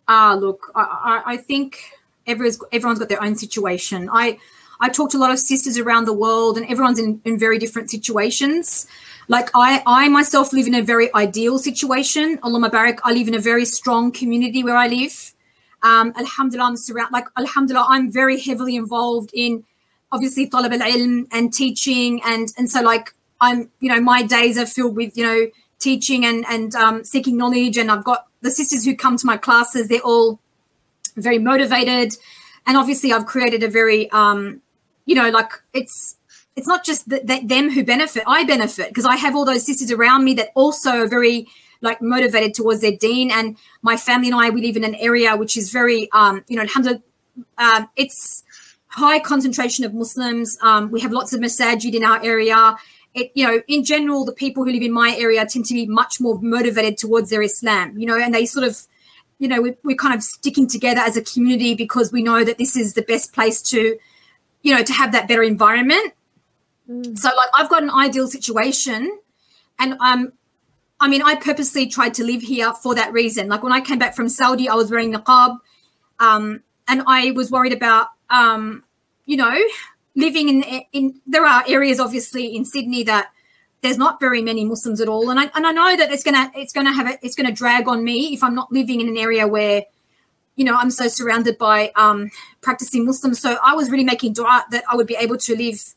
ah look i i, I think everyone's everyone's got their own situation i I talked to a lot of sisters around the world, and everyone's in, in very different situations. Like I, I myself live in a very ideal situation. Allah Mubarak, I live in a very strong community where I live. Um, Alhamdulillah, I'm surrounded. Like Alhamdulillah, I'm very heavily involved in obviously talab al-ilm and teaching, and and so like I'm, you know, my days are filled with you know teaching and and um, seeking knowledge, and I've got the sisters who come to my classes. They're all very motivated, and obviously I've created a very um, you know, like it's it's not just that, that them who benefit. I benefit because I have all those sisters around me that also are very like motivated towards their dean And my family and I, we live in an area which is very, um, you know, alhamdulillah, um, it's high concentration of Muslims. Um, we have lots of masajid in our area. It, you know, in general, the people who live in my area tend to be much more motivated towards their Islam, you know, and they sort of, you know, we, we're kind of sticking together as a community because we know that this is the best place to, you know, to have that better environment. Mm. So, like, I've got an ideal situation, and um, I mean, I purposely tried to live here for that reason. Like when I came back from Saudi, I was wearing niqab, um, and I was worried about, um, you know, living in in. There are areas, obviously, in Sydney that there's not very many Muslims at all, and I and I know that it's gonna it's gonna have a, it's gonna drag on me if I'm not living in an area where you know, I'm so surrounded by um, practicing Muslims. So I was really making dua that I would be able to live,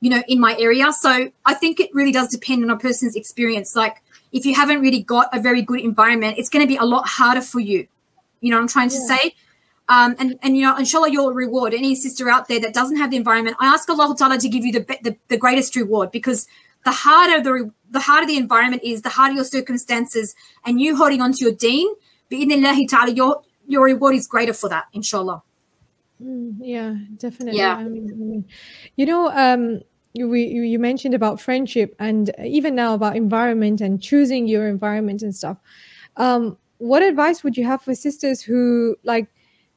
you know, in my area. So I think it really does depend on a person's experience. Like if you haven't really got a very good environment, it's going to be a lot harder for you. You know what I'm trying to say? Um, and, and, you know, inshallah, your reward, any sister out there that doesn't have the environment, I ask Allah Ta'ala to give you the, the, the greatest reward because the harder the, the harder the environment is, the harder your circumstances, and you holding on to your deen, bi ta'ala, your your reward is greater for that, inshallah. Mm, yeah, definitely. Yeah. I mean, I mean, you know, um, you, we, you mentioned about friendship and even now about environment and choosing your environment and stuff. Um, what advice would you have for sisters who like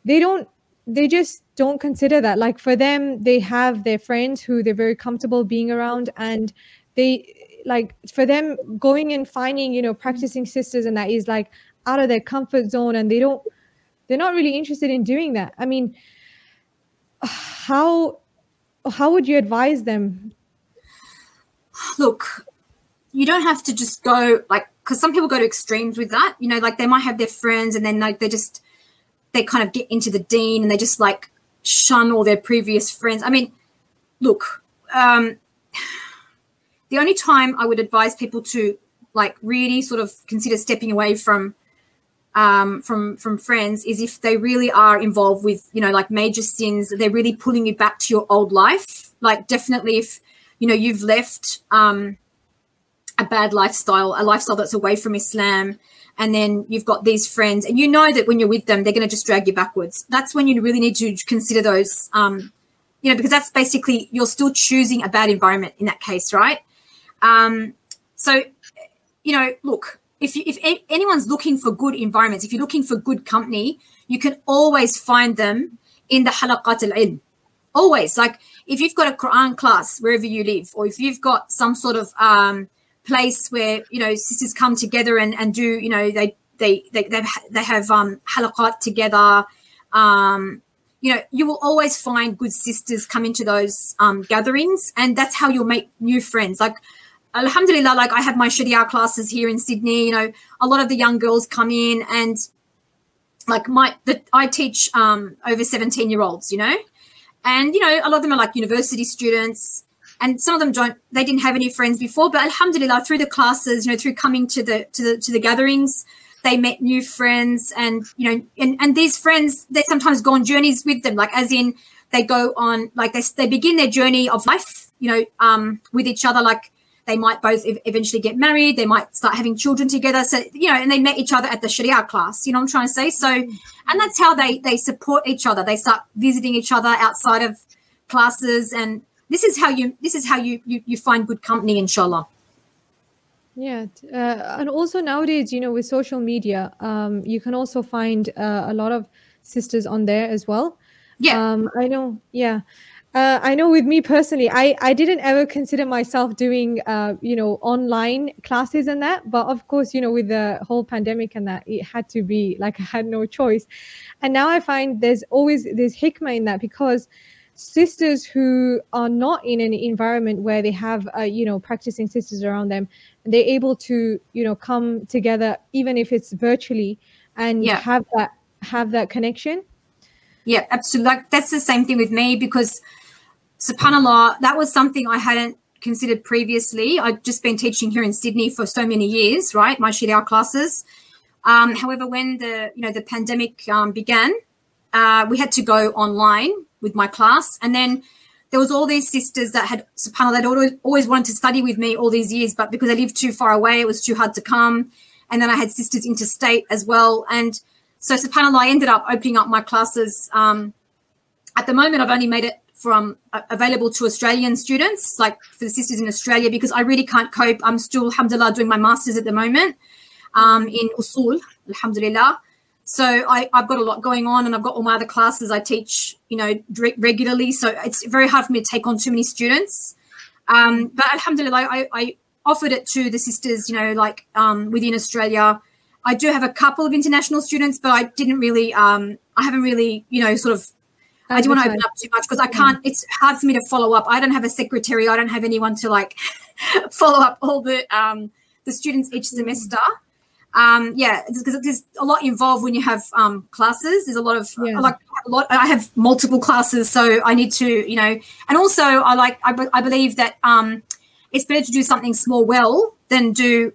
they don't they just don't consider that. Like for them they have their friends who they're very comfortable being around and they like for them going and finding you know practicing sisters and that is like out of their comfort zone and they don't they're not really interested in doing that. I mean how how would you advise them? Look you don't have to just go like because some people go to extremes with that. You know like they might have their friends and then like they just they kind of get into the dean and they just like shun all their previous friends. I mean look um the only time i would advise people to like really sort of consider stepping away from um, from from friends is if they really are involved with you know like major sins they're really pulling you back to your old life. Like definitely if you know you've left um, a bad lifestyle a lifestyle that's away from islam and then you've got these friends and you know that when you're with them they're going to just drag you backwards. That's when you really need to consider those um, you know because that's basically you're still choosing a bad environment in that case right? Um, so you know look if you, if anyone's looking for good environments, if you're looking for good company, you can always find them in the halaqat al-ilm. Always, like if you've got a Quran class wherever you live, or if you've got some sort of um, place where you know sisters come together and, and do you know they they they they, have um, halaqat together. Um, you know, you will always find good sisters come into those um, gatherings, and that's how you'll make new friends. Like, alhamdulillah, like I have my Sharia classes here in Sydney. You know, a lot of the young girls come in, and like my the, I teach um, over seventeen year olds. You know, and you know, a lot of them are like university students, and some of them don't. They didn't have any friends before, but alhamdulillah, through the classes, you know, through coming to the to the to the gatherings they met new friends and you know and, and these friends they sometimes go on journeys with them like as in they go on like they, they begin their journey of life you know um, with each other like they might both eventually get married they might start having children together so you know and they met each other at the sharia class you know what i'm trying to say so and that's how they they support each other they start visiting each other outside of classes and this is how you this is how you you, you find good company inshallah yeah, uh, and also nowadays, you know, with social media, um, you can also find uh, a lot of sisters on there as well. Yeah, um, I know. Yeah, uh, I know. With me personally, I I didn't ever consider myself doing, uh, you know, online classes and that. But of course, you know, with the whole pandemic and that, it had to be like I had no choice. And now I find there's always there's hikmah in that because sisters who are not in an environment where they have uh, you know practicing sisters around them they're able to you know come together even if it's virtually and yeah. have that have that connection. Yeah absolutely like that's the same thing with me because subhanallah that was something i hadn't considered previously. I've just been teaching here in sydney for so many years right my sharia classes. Um, however when the you know the pandemic um, began uh, we had to go online with my class. And then there was all these sisters that had subhanallah they'd always, always wanted to study with me all these years but because i lived too far away it was too hard to come. And then i had sisters interstate as well. And so subhanallah i ended up opening up my classes. Um, at the moment i've only made it from uh, available to australian students like for the sisters in australia because i really can't cope. I'm still alhamdulillah doing my masters at the moment um, in usul alhamdulillah so I, have got a lot going on and I've got all my other classes I teach, you know, regularly. So it's very hard for me to take on too many students. Um, but alhamdulillah, I, I, offered it to the sisters, you know, like um, within Australia. I do have a couple of international students, but I didn't really, um, I haven't really, you know, sort of, I do not want to open up too much because I can't, it's hard for me to follow up. I don't have a secretary. I don't have anyone to like follow up all the, um, the students each semester um, yeah, because there's a lot involved when you have um, classes. There's a lot of yeah. like a lot. I have multiple classes, so I need to, you know, and also I like I, I believe that um, it's better to do something small well than do,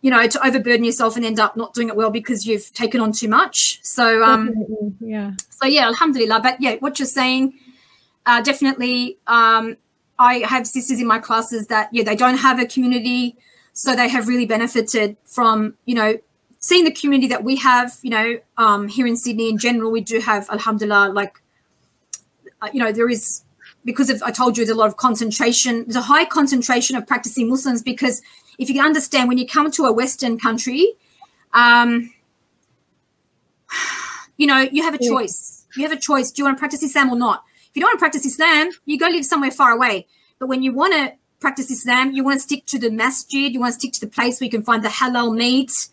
you know, to overburden yourself and end up not doing it well because you've taken on too much. So um, yeah. So yeah, alhamdulillah. But yeah, what you're saying, uh, definitely. Um, I have sisters in my classes that yeah they don't have a community so they have really benefited from, you know, seeing the community that we have, you know, um, here in Sydney in general, we do have, alhamdulillah, like, uh, you know, there is, because of, I told you, there's a lot of concentration, there's a high concentration of practicing Muslims because if you can understand, when you come to a Western country, um, you know, you have a choice. You have a choice. Do you want to practice Islam or not? If you don't want to practice Islam, you go live somewhere far away. But when you want to practice Islam, you want to stick to the masjid, you want to stick to the place where you can find the halal meat.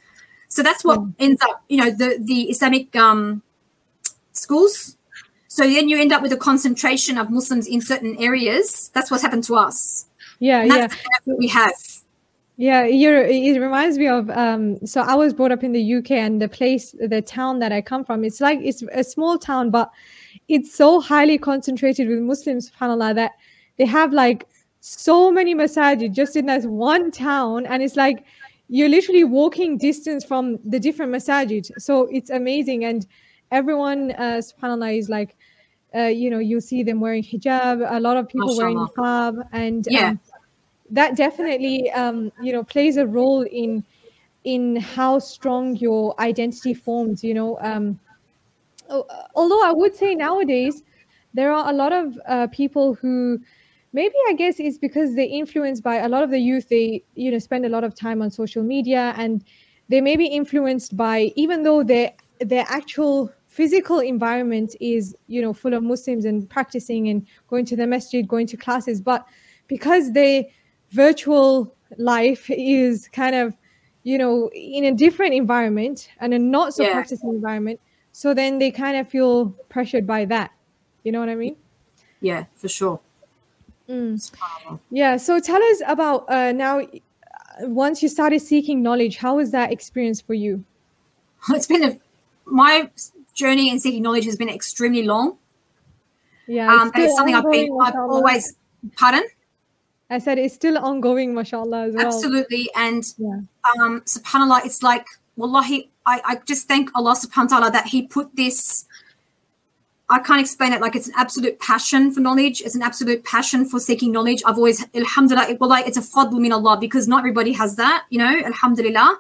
So that's what mm. ends up, you know, the, the Islamic um, schools. So then you end up with a concentration of Muslims in certain areas. That's what's happened to us. Yeah, yeah. we have. Yeah, it reminds me of. Um, so I was brought up in the UK, and the place, the town that I come from, it's like it's a small town, but it's so highly concentrated with Muslims, subhanallah, that they have like so many masajid just in that one town and it's like you're literally walking distance from the different masajid so it's amazing. And everyone uh, subhanallah is like uh, you know you see them wearing hijab a lot of people wearing hijab and yeah. Um, that definitely um, you know plays a role in in how strong your identity forms you know um, although i would say nowadays there are a lot of uh, people who maybe i guess it's because they're influenced by a lot of the youth they you know spend a lot of time on social media and they may be influenced by even though their their actual physical environment is you know full of muslims and practicing and going to the masjid going to classes but because their virtual life is kind of you know, in a different environment and a not so Yeah. practicing environment. So then they kind of feel pressured by that. You know what I mean? Yeah, for sure. Mm. Yeah. So tell us about uh, now. uh, Once you started seeking knowledge, how was that experience for you? It's been a my journey in seeking knowledge has been extremely long. Yeah, Um, it's still something I've been I've always pardon I said it's still ongoing, mashallah, as well. absolutely and Yeah. um subhanallah it's like wallahi I, I just thank allah subhanahu wa ta'ala that he put this i can't explain it. Like it's an absolute passion for knowledge. It's an absolute passion for seeking knowledge. I've always alhamdulillah wallahi, it's a fadl min allah because not everybody has that you know alhamdulillah.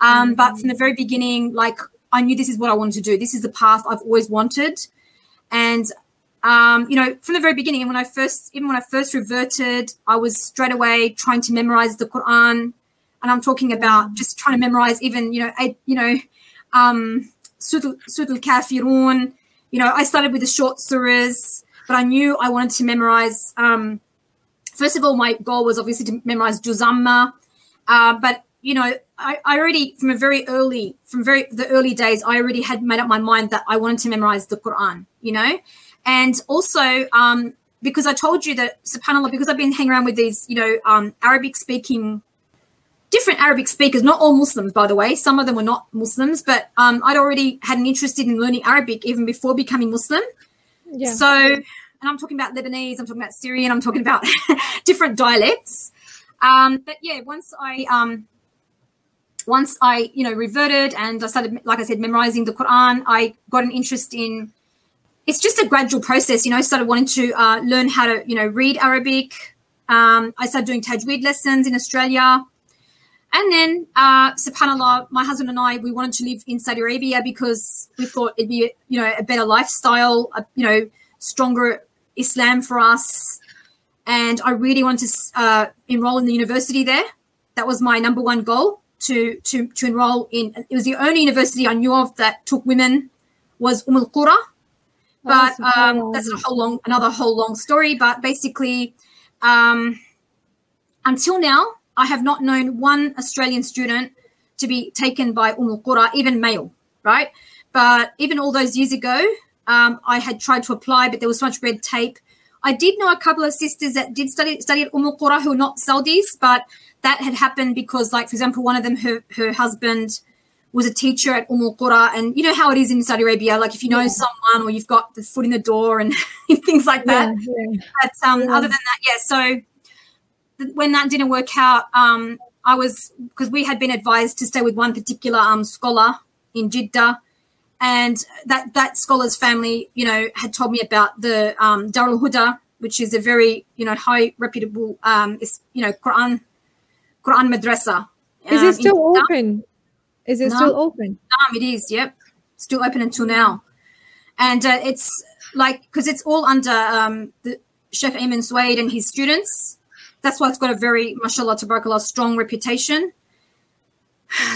Um but from the very beginning like i knew this is what i wanted to do. This is the path i've always wanted. And um, you know, from the very beginning, when I first, even when I first reverted, I was straight away trying to memorize the Quran, and I'm talking about just trying to memorize even, you know, I, you know, um, Surat al Kafirun. You know, I started with the short surahs, but I knew I wanted to memorize. Um, first of all, my goal was obviously to memorize Juz Amma, uh, but you know, I, I already from a very early, from very the early days, I already had made up my mind that I wanted to memorize the Quran. You know, and also um, because I told you that Subhanallah, because I've been hanging around with these, you know, um, Arabic speaking, different Arabic speakers, not all Muslims, by the way. Some of them were not Muslims, but um, I'd already had an interest in learning Arabic even before becoming Muslim. Yeah. So, and I'm talking about Lebanese, I'm talking about Syrian, I'm talking about different dialects. Um, but yeah, once I um, once I you know reverted and I started, like I said, memorizing the Quran, I got an interest in. It's just a gradual process, you know. I started wanting to uh, learn how to you know read Arabic. Um, I started doing tajweed lessons in Australia. And then, uh, subhanAllah, my husband and I, we wanted to live in Saudi Arabia because we thought it'd be, you know, a better lifestyle, a, you know, stronger Islam for us. And I really wanted to uh, enroll in the university there. That was my number one goal to to to enroll in. It was the only university I knew of that took women was Umm al Qura. But um, that's a whole long, another whole long story. But basically, um, until now, I have not known one Australian student to be taken by al Qura, even male, right? But even all those years ago, um, I had tried to apply, but there was so much red tape. I did know a couple of sisters that did study study at al Qura who are not Saudis, but that had happened because, like, for example, one of them, her her husband was a teacher at al Qura, and you know how it is in Saudi Arabia. Like, if you know someone or you've got the foot in the door and things like that, yeah, yeah. but um, Yeah. other than that, yeah. So when that didn't work out, um, I was because we had been advised to stay with one particular um, scholar in Jeddah, and that that scholar's family, you know, had told me about the um, Darul Huda, which is a very you know high reputable, um, is you know Quran Quran madrasa. Is um, it still open? Is it No. still open? Um, it is, yep. Still open until now. And uh, it's like, because it's all under um, the Sheikh Ayman Suwaid and his students. That's why it's got a very, mashallah, tabarakallah, strong reputation.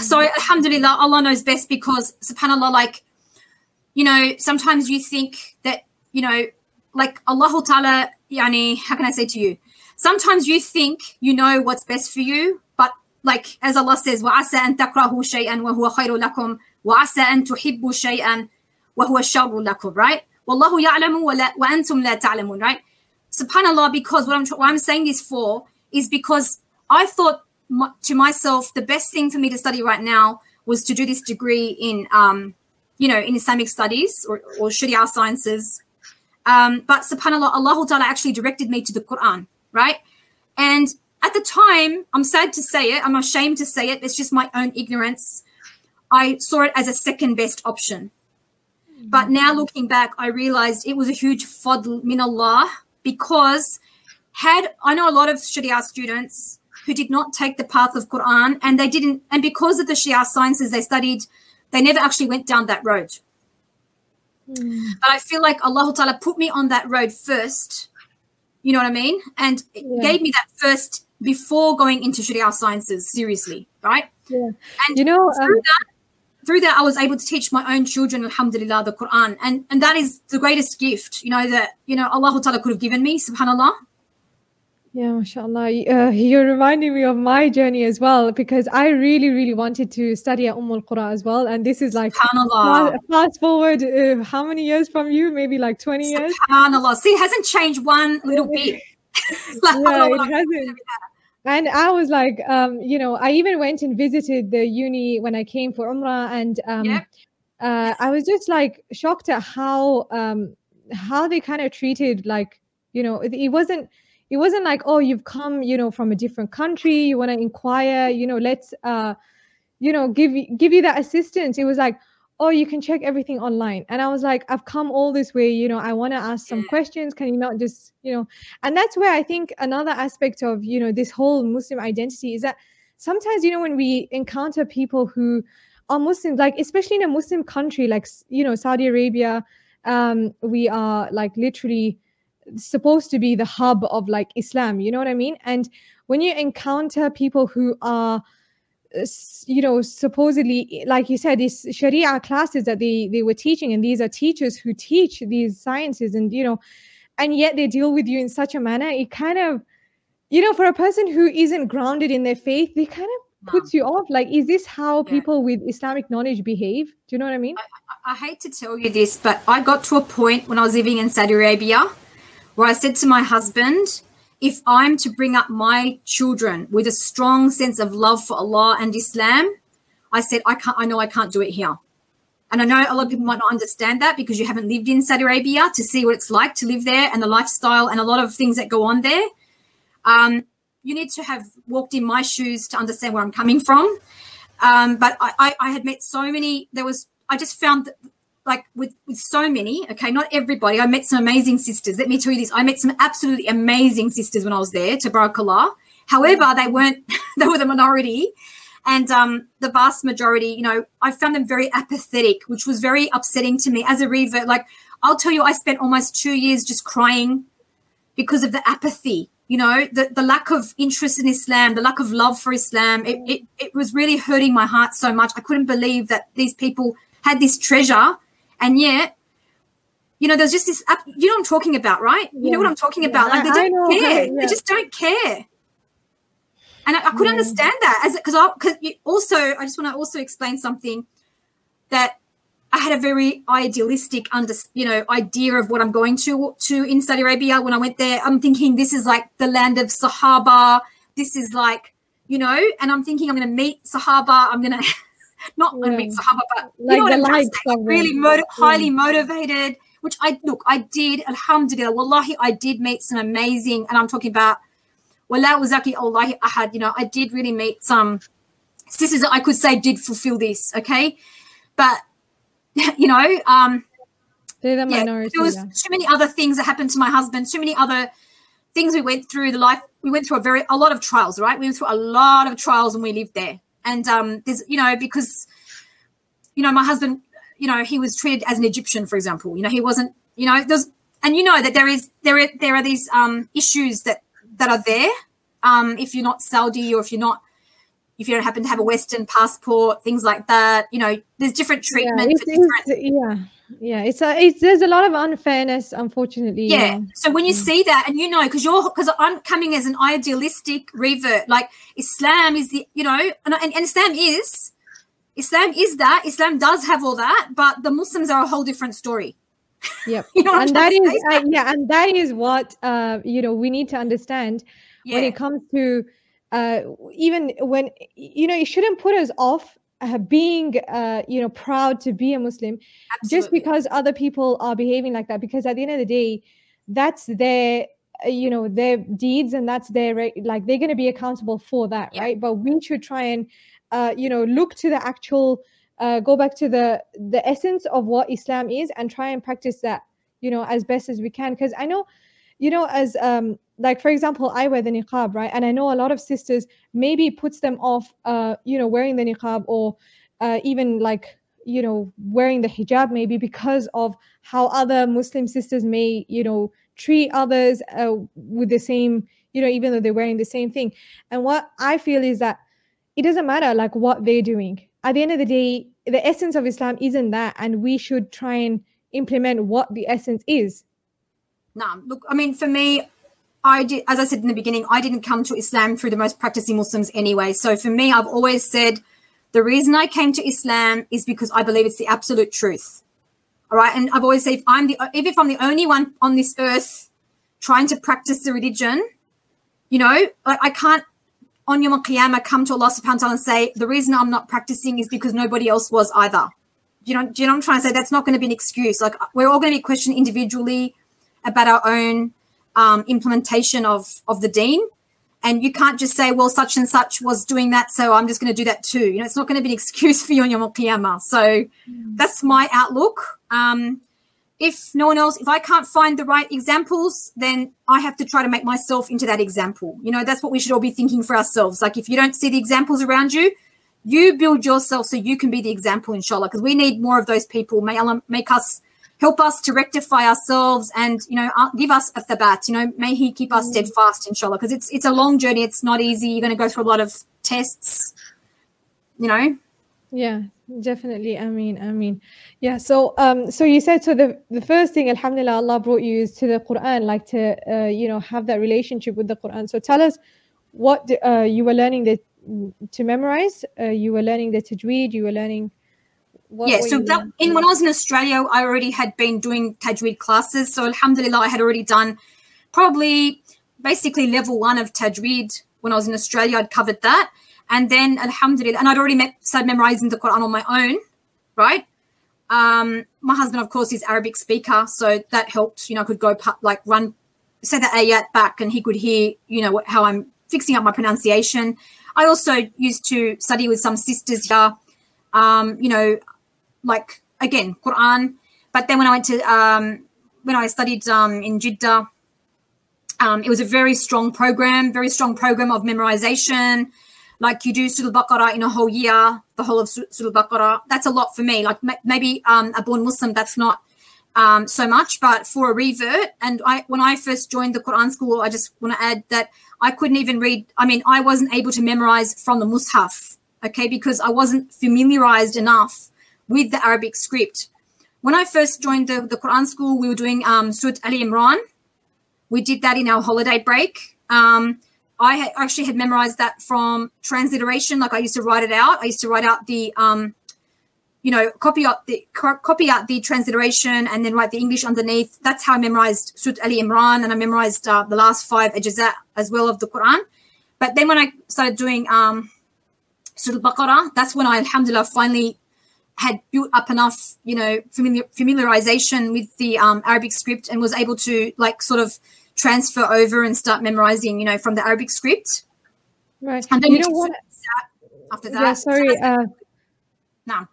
So, alhamdulillah, Allah knows best because, subhanAllah, like, you know, sometimes you think that, you know, like Allah Ta'ala, yani, how can I say to you? Sometimes you think you know what's best for you, but like as Allah says, وَعَسَى أَن تَكْرَهُ شَيْئًا وَهُوَ خَيْرٌ لَكُمْ وَعَسَى أَن تُحِبُّوا شَيْئًا وَهُوَ شَرٌ لَكُمْ right? وَاللَّهُ يَعْلَمُ وَلَا- وَأَنْتُمْ لَا تَعْلَمُونَ right? Subhanallah, because what I'm, what I'm saying this for is because I thought my, to myself, the best thing for me to study right now was to do this degree in, um, you know, in Islamic studies or, or Sharia sciences. Um, but subhanAllah, Allah Ta'ala actually directed me to the Quran, right? And at the time, I'm sad to say it, I'm ashamed to say it, it's just my own ignorance. I saw it as a second best option. But now looking back, I realized it was a huge fadl min Allah because had I know a lot of Sharia students who did not take the path of Quran and they didn't, and because of the Sharia sciences they studied, they never actually went down that road. Hmm. But I feel like Allah Ta'ala put me on that road first. You know what I mean? And it Yeah. gave me that first before going into Sharia sciences seriously, right? Yeah. And You know, um, that, through that, I was able to teach my own children, alhamdulillah, the Quran. And and that is the greatest gift, you know, that you know Allah Ta'ala could have given me, subhanAllah. Yeah, mashallah. Uh, you're reminding me of my journey as well because I really, really wanted to study at Umm Qura as well. And this is like Subhanallah. fast forward uh, how many years from you? Maybe like 20 years. Subhanallah. See, it hasn't changed one little bit. like, yeah, it hasn't. And I was like, um, you know, I even went and visited the uni when I came for Umrah, and um, Yep. uh, I was just like shocked at how um, how they kind of treated like, you know, it, it wasn't it wasn't like, oh, you've come, you know, from a different country, you want to inquire, you know, let's, uh, you know, give give you that assistance. It was like, oh, you can check everything online. And I was like, I've come all this way, you know, I want to ask some questions. Can you not just, you know, and that's where I think another aspect of, you know, this whole Muslim identity is that sometimes, you know, when we encounter people who are Muslims, like especially in a Muslim country like, you know, Saudi Arabia, um, we are like literally supposed to be the hub of like Islam, you know what I mean? And when you encounter people who are you know supposedly like you said these sharia classes that they they were teaching and these are teachers who teach these sciences and you know and yet they deal with you in such a manner it kind of you know for a person who isn't grounded in their faith they kind of puts you off. Like is this how Yeah. people with islamic knowledge behave? Do you know what i mean? I hate to tell you this, but I got to a point when I was living in Saudi Arabia where I said to my husband, if I'm to bring up my children with a strong sense of love for Allah and Islam, I said, I can't, I know I can't do it here. And I know a lot of people might not understand that because you haven't lived in Saudi Arabia to see what it's like to live there and the lifestyle and a lot of things that go on there. Um, you need to have walked in my shoes to understand where I'm coming from. Um, but I, I, I had met so many, there was, I just found that like with, with so many, okay, not everybody. I met some amazing sisters. Let me tell you this. I met some absolutely amazing sisters when I was there, to Tabarakallah. However, they weren't, they were the minority. And um, the vast majority, you know, I found them very apathetic, which was very upsetting to me as a revert. Like, I'll tell you, I spent almost two years just crying because of the apathy, you know, the, the lack of interest in Islam, the lack of love for Islam. It, it, it was really hurting my heart so much. I couldn't believe that these people had this treasure and yet, you know, there's just this, ap- you know what I'm talking about, right? You know what I'm talking Yeah, about? Like, they don't know, care. yeah. They just don't care. And I, I Yeah. understand that as because I because also I just want to also explain something that I had a very idealistic under you know idea of what I'm going to to in Saudi Arabia when I went there. I'm thinking this is like the land of Sahaba. This is like you know, and I'm thinking I'm going to meet Sahaba. I'm going to not going to meet Yeah. Sahaba, but Like you know what I'm trying to likes say? of Really motiv- Yeah. highly motivated. Which I look, I did. Alhamdulillah, wallahi, I did meet some amazing, and I'm talking about Wala Wazaki Allahi Ahad. You know, I did really meet some sisters that I could say did fulfill this. Okay, but you know, um, they're the yeah, minority there was yeah. too many other things that happened to my husband. Too many other things we went through. The life we went through a very a lot of trials. Right, we went through a lot of trials when we lived there. And um, there's you know because you know my husband, you know he was treated as an Egyptian, for example. You know he wasn't. You know there's and you know that there is there are, there are these um, issues that that are there. Um, if you're not Saudi or if you're not if you don't happen to have a Western passport, things like that. You know, there's different treatment yeah, for different yeah yeah it's a, it's there's a lot of unfairness unfortunately yeah. yeah. So when you Mm. see that, and you know, because you're because I'm coming as an idealistic revert, like Islam is the you know, and, and, and Islam is Islam is that Islam does have all that, but the Muslims are a whole different story. Yep. You know and that is uh, yeah and that is what uh you know we need to understand when it comes to uh even when you know it shouldn't put us off uh, being uh you know proud to be a muslim just because other people are behaving like that because at the end of the day that's their uh, you know their deeds and that's their right like they're going to be accountable for that Yeah. right? But we should try and uh you know look to the actual uh, go back to the the essence of what islam is and try and practice that you know as best as we can. Because i know you know as um like for example i wear the niqab right? And i know a lot of sisters maybe puts them off uh you know wearing the niqab or uh, even like you know wearing the hijab maybe because of how other muslim sisters may you know treat others uh, with the same you know even though they're wearing the same thing. And what i feel is that it doesn't matter like what they're doing. At the end of the day the essence of islam isn't that and we should try and implement what the essence is. No, look, I mean, for me, I did, as I said in the beginning, I didn't come to Islam through the most practicing Muslims anyway. So for me, I've always said the reason I came to Islam is because I believe it's the absolute truth. All right. And I've always said if I'm the if I'm the only one on this earth trying to practice the religion, you know, like I can't on Yom Qiyamah come to Allah subhanahu wa ta'ala and say, the reason I'm not practicing is because nobody else was either. You know, do you know what I'm trying to say? That's not going to be an excuse. Like we're all going to be questioned individually about our own um, implementation of of the dean And you can't just say, well, such and such was doing that, so I'm just going to do that too. You know, it's not going to be an excuse for you on Yom Qiyamah. So mm. that's my outlook. Um, if no one else, if I can't find the right examples, then I have to try to make myself into that example. You know, that's what we should all be thinking for ourselves. Like if you don't see the examples around you, you build yourself so you can be the example, inshallah, because we need more of those people. May Allah make us help us to rectify ourselves and you know uh, give us a thabat you know. May he keep us mm. steadfast inshallah because it's it's a long journey. It's not easy. You're going to go through a lot of tests you know? Yeah definitely. I mean i mean yeah so um so you said so the the first thing alhamdulillah allah brought you is to the quran like to uh, you know have that relationship with the quran. So tell us what uh, you were learning the, to memorize. Uh, you were learning the tajweed you were learning what yeah, so that, in when I was in Australia, I already had been doing tajweed classes. So alhamdulillah, I had already done probably basically level one of tajweed when I was in Australia. I'd covered that, and then alhamdulillah, and I'd already met, started memorizing the Quran on my own, right? Um, my husband, of course, is Arabic speaker, so that helped. You know, I could go like run, say the ayat back, and he could hear, you know, how I'm fixing up my pronunciation. I also used to study with some sisters here. Um, you know, like again Quran. But then when I went to um, when I studied um, in Jeddah, um, it was a very strong program, very strong program of memorization. Like you do Surah Al-Baqarah in a whole year, the whole of Surah Al-Baqarah. That's a lot for me. Like maybe um, a born Muslim, that's not um, so much, but for a revert, and I when I first joined the Quran school, I just want to add that I couldn't even read. I mean, I wasn't able to memorize from the Mus'haf, okay, because I wasn't familiarized enough with the Arabic script. When I first joined the, the Quran school, we were doing um, Surah Ali Imran. We did that in our holiday break. Um, I actually had memorized that from transliteration. Like I used to write it out. I used to write out the, um, you know, copy out the copy out the transliteration and then write the English underneath. That's how I memorized Surah Ali Imran, and I memorized uh, the last five ajazat as well of the Quran. But then when I started doing um, Surah Al-Baqarah, that's when I, Alhamdulillah, finally had built up enough, you know, familiar, familiarization with the um, Arabic script and was able to like sort of transfer over and start memorizing, you know, from the Arabic script. Right. And then you know what? After that. Yeah, sorry. Uh, no.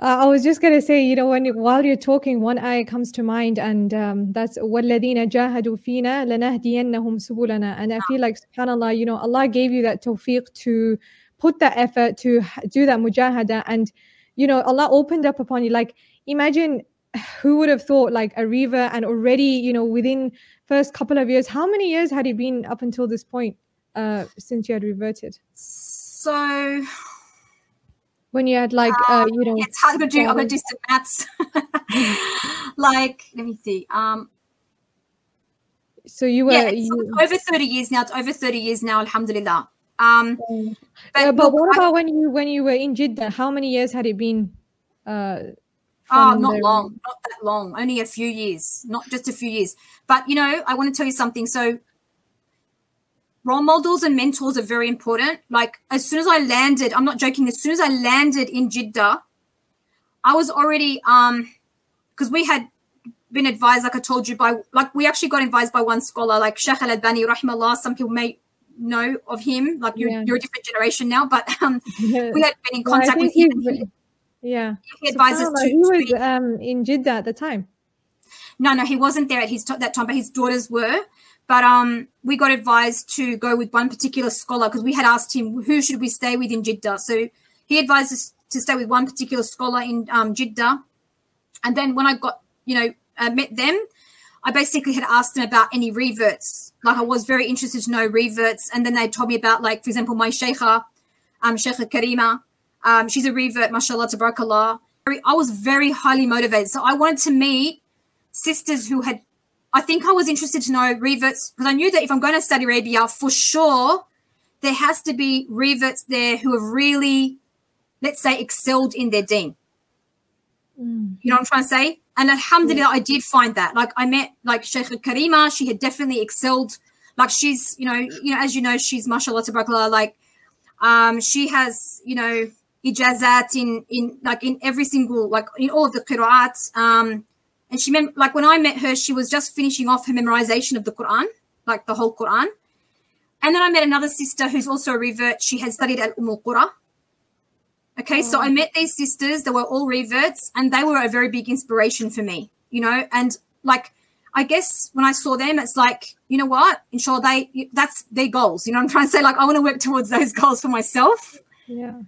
Uh, I was just gonna say, you know, when you, while you're talking, one ayah comes to mind, and um, that's وَالَّذِينَ جَاهَدُوا فِينَا لَنَهْدِيَنَّهُمْ سُبُلَنَا. And I feel like, Subhanallah, you know, Allah gave you that tawfiq to put that effort to do that mujahada, and you know allah opened up upon you. Like imagine who would have thought like a river and already you know within first couple of years how many years had it been up until this point uh since you had reverted? So when you had like uh, you know it's hard to do do some maths. Like let me see um so you were yeah, you, over 30 years now it's over 30 years now alhamdulillah um, but, uh, but what about when you when you were in Jeddah? How many years had it been? Uh, oh, not long, not that long. Only a few years, not just a few years. But you know, I want to tell you something. So, role models and mentors are very important. Like as soon as I landed, I'm not joking. As soon as I landed in Jeddah, I was already um because we had been advised, like I told you, by like we actually got advised by one scholar, like Sheikh Al Albani, rahimahullah. Some people may know of him. Like you're, yeah. you're a different generation now, but um, yeah. we had been in contact with him. He, yeah, he advises so, to. He was to um, in Jeddah at the time. No, no, he wasn't there at his t- that time, but his daughters were. But um, we got advised to go with one particular scholar because we had asked him who should we stay with in Jeddah. So he advised us to stay with one particular scholar in um, Jeddah. And then when I got, you know, uh, met them, I basically had asked them about any reverts. Like I was very interested to know reverts. And then they told me about, like, for example, my Sheikha, um, Sheikha Karima. Um, she's a revert, mashallah, tabarakallah. I was very highly motivated. So I wanted to meet sisters who had I think I was interested to know reverts because I knew that if I'm going to Saudi Arabia, for sure, there has to be reverts there who have really, let's say, excelled in their deen. Mm. You know what I'm trying to say? And alhamdulillah, I did find that. Like I met like Sheikh Karima, she had definitely excelled. Like she's, you know, you know, as you know, she's mashallah tabarakallah, like um, she has, you know, ijazat in in like in every single like in all of the qira'at. Um, and she meant like when I met her, she was just finishing off her memorization of the Quran, like the whole Quran. And then I met another sister who's also a revert. She had studied at Umm Qura. Okay, so I met these sisters that were all reverts, and they were a very big inspiration for me, you know. And like, I guess when I saw them, it's like, you know what? Inshallah, they that's their goals. You know, I'm trying to say, like, I want to work towards those goals for myself. Yeah.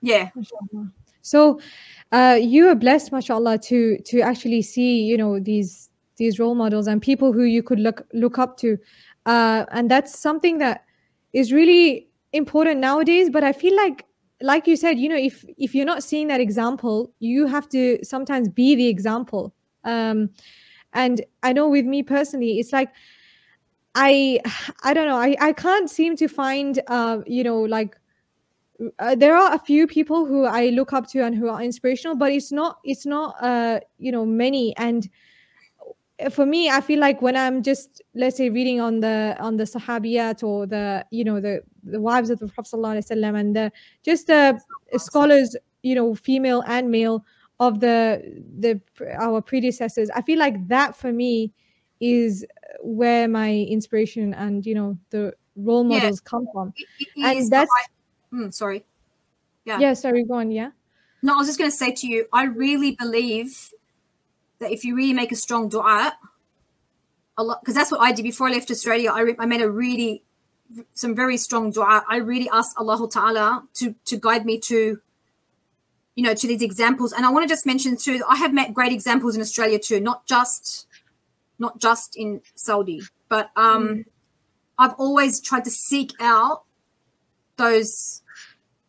Yeah. So, uh, you are blessed, mashallah, to to actually see, you know, these these role models and people who you could look look up to, uh, and that's something that is really important nowadays. But I feel like like you said you know if if you're not seeing that example you have to sometimes be the example. Um and i know with me personally it's like i i don't know i i can't seem to find uh you know like uh, there are a few people who i look up to and who are inspirational but it's not it's not uh you know many. And for me i feel like when i'm just let's say reading on the on the sahabiyat or the you know the the wives of the prophet ﷺ and the just the scholars you know female and male of the the our predecessors i feel like that for me is where my inspiration and you know the role models yeah. come from it, it and that's I, mm, sorry yeah yeah sorry go on yeah no i was just going to say to you i really believe that if you really make a strong dua, a lot because that's what I did before I left Australia. I, re- I made a really some very strong dua. I really ask Allah Ta'ala to to guide me to you know to these examples. And I want to just mention too, I have met great examples in Australia too, not just not just in Saudi, but um mm. I've always tried to seek out those,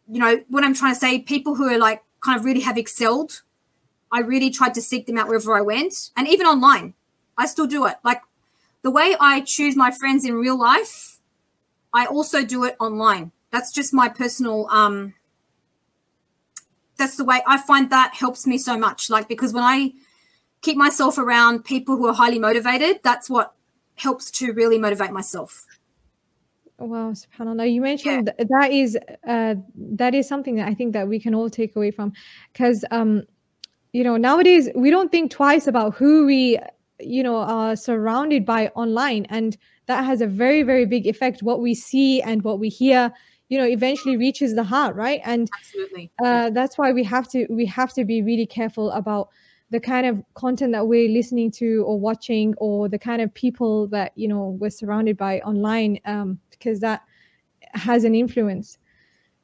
you know, what I'm trying to say, people who are like kind of really have excelled I really tried to seek them out wherever I went. And even online, I still do it. Like the way I choose my friends in real life, I also do it online. That's just my personal um that's the way I find that helps me so much. Like because when I keep myself around people who are highly motivated, that's what helps to really motivate myself. Wow, subhanallah. You mentioned yeah. that is uh, that is something that I think that we can all take away from because um you know nowadays we don't think twice about who we you know are surrounded by online and that has a very very big effect what we see and what we hear you know eventually reaches the heart right? And absolutely. uh, that's why we have to we have to be really careful about the kind of content that we're listening to or watching or the kind of people that you know we're surrounded by online um, because that has an influence.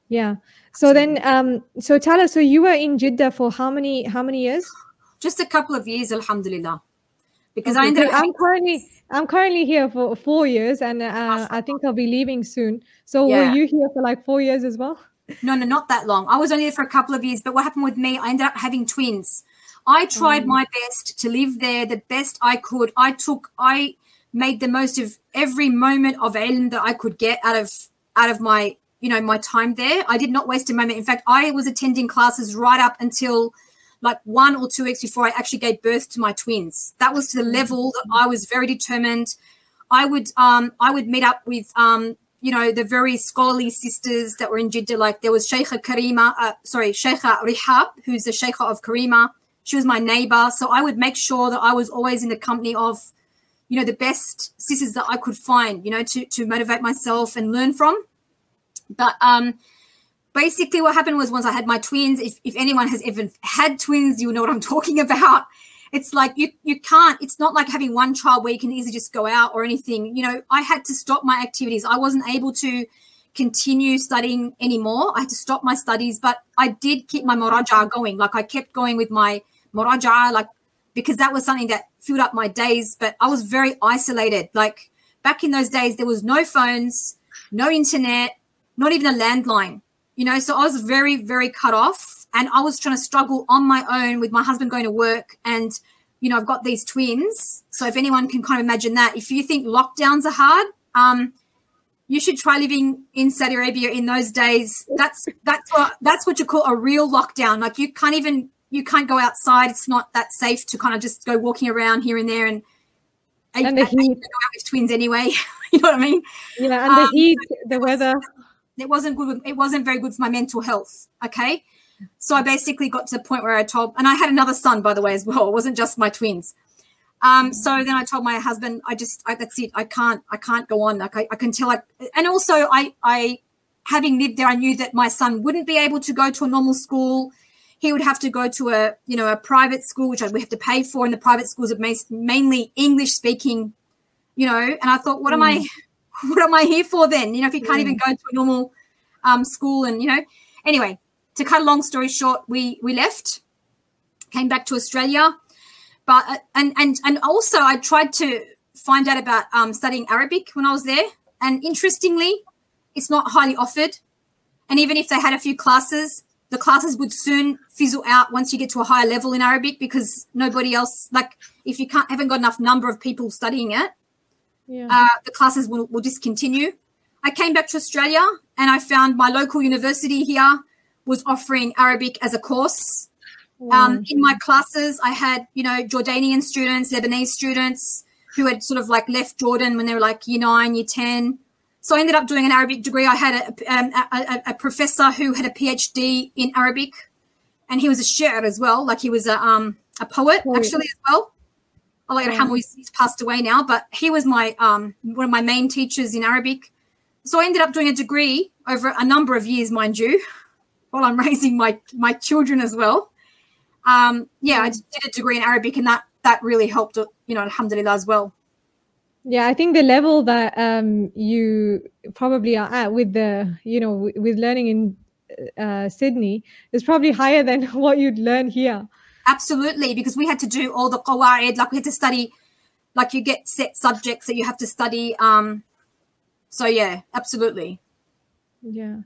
Yeah. So then, um, so Tala, so you were in Jeddah for how many how many years? Just a couple of years, Alhamdulillah. Because okay, I ended up I'm currently I'm currently here for four years, and uh, I think I'll be leaving soon. So yeah. were you here for like four years as well? No, no, not that long. I was only there for a couple of years. But what happened with me? I ended up having twins. I tried mm. my best to live there the best I could. I took I made the most of every moment of ilm that I could get out of out of my you know my time there i did not waste a moment in fact i was attending classes right up until like one or two weeks before i actually gave birth to my twins. That was to the level that i was very determined. I would um i would meet up with um you know the very scholarly sisters that were in jeddah. Like there was sheikha karima uh, sorry sheikha rihab who's the sheikha of karima. She was my neighbor. So i would make sure that i was always in the company of you know the best sisters that i could find you know to to motivate myself and learn from. But um, basically, what happened was once I had my twins, if, if anyone has ever had twins, you'll know what I'm talking about. It's like you you can't. It's not like having one child where you can easily just go out or anything. You know, I had to stop my activities. I wasn't able to continue studying anymore. I had to stop my studies, but I did keep my moraja going. Like I kept going with my moraja, like because that was something that filled up my days. But I was very isolated. Like back in those days, there was no phones, no internet, not even a landline, you know. So I was very, very cut off. And I was trying to struggle on my own with my husband going to work and, you know, I've got these twins. So if anyone can kind of imagine that, if you think lockdowns are hard, um, you should try living in Saudi Arabia in those days. That's that's what that's what you call a real lockdown. Like you can't even you can't go outside. It's not that safe to kind of just go walking around here and there and and the heat. go out with twins anyway. you know what I mean? Yeah, and um, the heat, the weather. It wasn't good. It wasn't very good for my mental health. Okay, so I basically got to the point where I told, and I had another son by the way as well. It wasn't just my twins. Um, so then I told my husband, I just, I, that's it. I can't, I can't go on. Like I, I can tell, like, and also I, I, having lived there, I knew that my son wouldn't be able to go to a normal school. He would have to go to a, you know, a private school, which we have to pay for. And the private schools are mainly English speaking, you know. And I thought, what mm. am I, mm. What am I here for then? You know, if you can't mm. even go to a normal um, school, and you know, anyway. To cut a long story short, we we left, came back to Australia but uh, and and and also I tried to find out about um, studying Arabic when I was there, and interestingly, it's not highly offered. And even if they had a few classes, the classes would soon fizzle out once you get to a higher level in Arabic because nobody else like if you can't haven't got enough number of people studying it, yeah. uh, the classes will, will discontinue. I came back to Australia and I found my local university here was offering Arabic as a course um, in my classes, I had, you know, Jordanian students, Lebanese students who had sort of like left Jordan when they were like year nine, year 10. So I ended up doing an Arabic degree. I had a, um, a, a, professor who had a PhD in Arabic and he was a shi'r as well. Like he was a, um, a poet actually as well. Allah yeah. he's, he's passed away now, but he was my um, one of my main teachers in Arabic. So I ended up doing a degree over a number of years, mind you, while I'm raising my my children as well um, yeah, I did a degree in Arabic, and that that really helped. You know, Alhamdulillah as well. Yeah, I think the level that um, you probably are at with the, you know, w- with learning in uh, Sydney is probably higher than what you'd learn here. Absolutely, because we had to do all the qawaid, like we had to study, like you get set subjects that you have to study. Um, so yeah, absolutely. Yeah.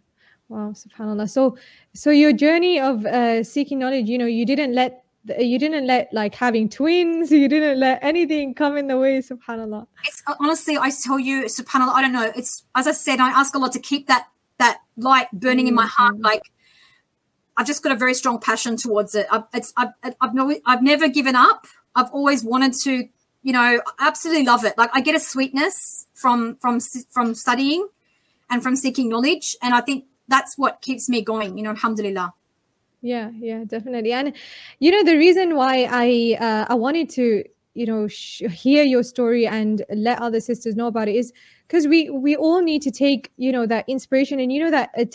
Wow, subhanallah. So, so your journey of uh, seeking knowledge, you know, you didn't let you didn't let like having twins, you didn't let anything come in the way, subhanallah. It's honestly, I tell you, subhanallah, I don't know. It's as I said, I ask Allah to keep that that light burning mm-hmm. in my heart. Mm-hmm. Like I've just got a very strong passion towards it. I've, it's, I've, I've, no, I've never given up. I've always wanted to, you know, absolutely love it. Like I get a sweetness from from from studying and from seeking knowledge, and I think that's what keeps me going you know alhamdulillah yeah yeah definitely and you know the reason why i uh, i wanted to you know sh- hear your story and let other sisters know about it is because we we all need to take you know that inspiration and you know that uh,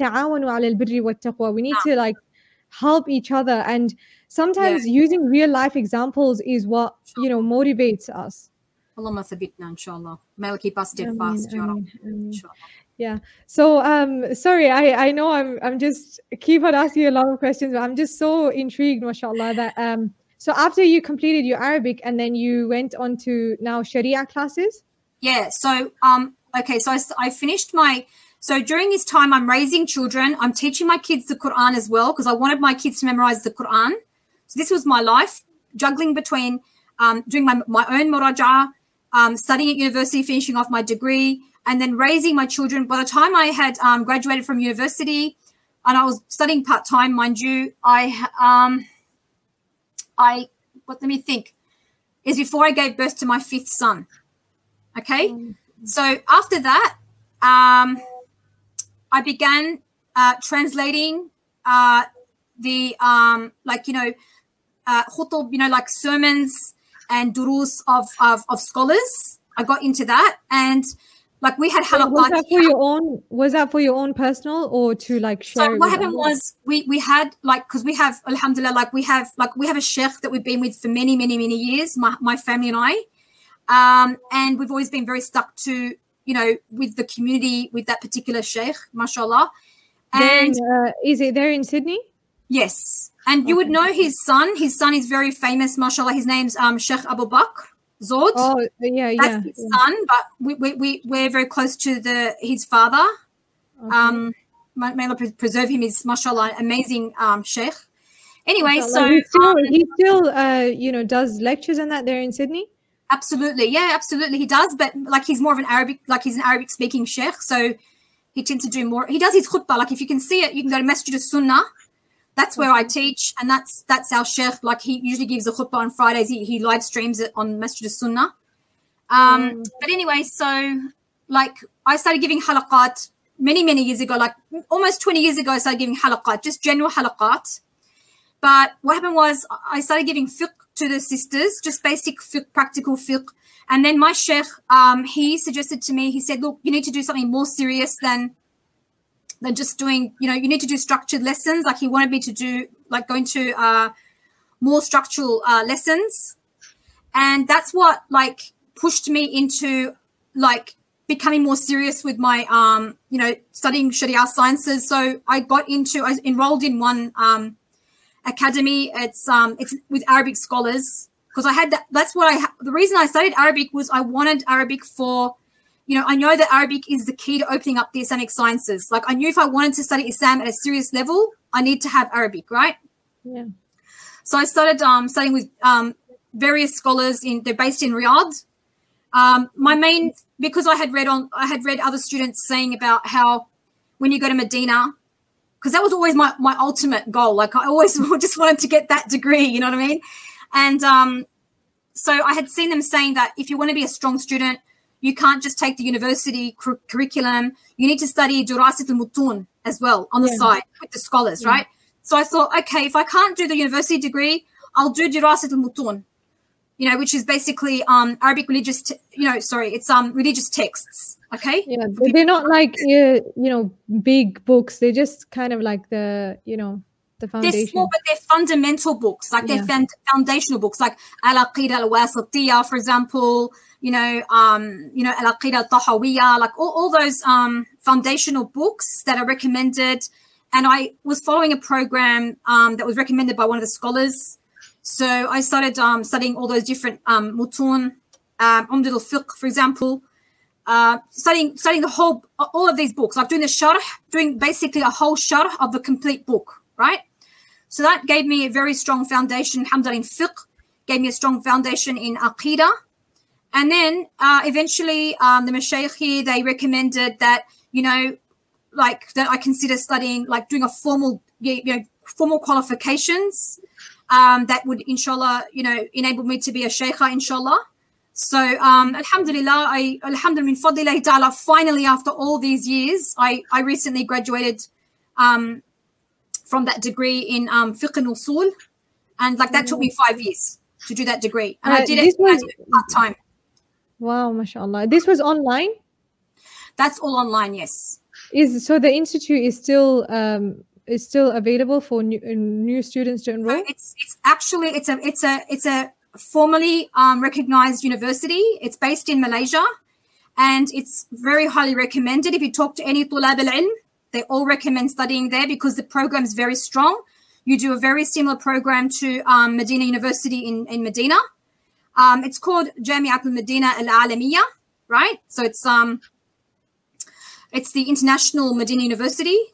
we need to like help each other and sometimes yeah. using real life examples is what you know motivates us اللهم ثبتنا ان شاء الله ما keep us steadfast يا رب ان شاء الله yeah. So um sorry, I I know I'm I'm just keep on asking a lot of questions, but I'm just so intrigued, mashallah, that um so after you completed your Arabic and then you went on to now Sharia classes? Yeah. So um okay, so I, I finished my so during this time I'm raising children, I'm teaching my kids the Quran as well because I wanted my kids to memorize the Quran. So this was my life juggling between um, doing my, my own muraja, um, studying at university, finishing off my degree, and then raising my children. By the time I had um, graduated from university and I was studying part time, mind you, I, um, I, what, let me think, is before I gave birth to my fifth son. Okay. Mm-hmm. So after that, um, I began uh, translating uh, the, um, like, you know, uh, khutub, you know, like sermons and durus of, of, of scholars. I got into that. And like we had halaqat. Was that for your own? Was that for your own personal or to like share? So what happened was we we had like because we have alhamdulillah like we have like we have a sheikh that we've been with for many many many years. My my family and I, um, and we've always been very stuck to you know with the community with that particular sheikh, mashallah. And then, uh, is it there in Sydney? Yes, and you would know his son. His son is very famous, mashallah. His name's um Sheikh Abu Bakr. Zoud. Oh, yeah, yeah. That's his yeah. son, but we, we, we, we're very close to the his father. Okay. Um, may Allah preserve him, is mashallah, amazing um, sheikh. Anyway, Mashallah. so he still, um, he still uh, you know, does lectures and that there in Sydney. Absolutely, yeah, absolutely, he does. But like, he's more of an Arabic, like he's an Arabic speaking sheikh, so he tends to do more. He does his khutbah. Like, if you can see it, you can go to Masjid Sunnah. That's where I teach, and that's that's our sheikh. Like, he usually gives a khutbah on Fridays. He, he live streams it on Masjid Sunnah. Um, But anyway, so like, I started giving halaqat many many years ago, like almost twenty years ago. I started giving halaqat, just general halaqat. But what happened was I started giving fiqh to the sisters, just basic fiqh, practical fiqh. And then my sheikh, um, he suggested to me, he said, look, you need to do something more serious than than just doing, you know, you need to do structured lessons. Like he wanted me to do, like going to uh, more structural uh, lessons. And that's what like pushed me into like becoming more serious with my, um, you know, studying Sharia sciences. So I got into, I enrolled in one um, academy. It's um, it's with Arabic scholars because I had that. That's what I. Ha- the reason I studied Arabic was I wanted Arabic for, you know, I know that Arabic is the key to opening up the Islamic sciences. Like I knew if I wanted to study Islam at a serious level, I need to have Arabic, right? Yeah. So I started um, studying with um, various scholars in. They're based in Riyadh. Um, my main because I had read on I had read other students saying about how when you go to Medina, because that was always my my ultimate goal. Like I always just wanted to get that degree. You know what I mean? And um, so I had seen them saying that if you want to be a strong student, you can't just take the university cur- curriculum. You need to study Durasit al-Mutun as well on the Yeah. side with the scholars, Yeah. right? So I thought, okay, if I can't do the university degree, I'll do Durasit al-Mutun, you know, which is basically um, Arabic religious, te- you know, sorry, it's um religious texts, okay? Yeah, they're not like you know big books. They're just kind of like the you know the foundation. They're small, but they're fundamental books, like they're Yeah. found- foundational books, like Al Aqida al Wasatiyah, for example. You know, um, you know, Al Aqida al Tahawiyah, like all, all those um, foundational books that are recommended. And I was following a program um, that was recommended by one of the scholars. So I started um, studying all those different um, mutun, um, Umdat al Fiqh, for example. Uh, studying studying the whole all of these books, like doing the sharh, doing basically a whole sharh of the complete book, right? So that gave me a very strong foundation, alhamdulillah, in fiqh, gave me a strong foundation in aqidah. And then uh, eventually um, the mashayikh here, they recommended that, you know, like that I consider studying, like doing a formal, you know, formal qualifications um, that would, inshallah, you know, enable me to be a shaykha, inshallah. So, um, alhamdulillah, I, alhamdulillah, fadlillahi ta'ala, finally, after all these years, I, I recently graduated um, from that degree in um, fiqh and usul. And like that took me five years to do that degree. And I Uh, did it, I was- it part time. Wow, mashallah. This was online. That's all online, yes. Is so the institute is still um is still available for new, uh, new students to So enroll. it's it's actually it's a it's a it's a formally um, recognized university. It's based in Malaysia, and it's very highly recommended. If you talk to any tulab al they all recommend studying there because the program is very strong. You do a very similar program to um, Medina University in in Medina. Um, it's called Jamiat al Medina al Alamiya, right? So it's um it's the International Medina University.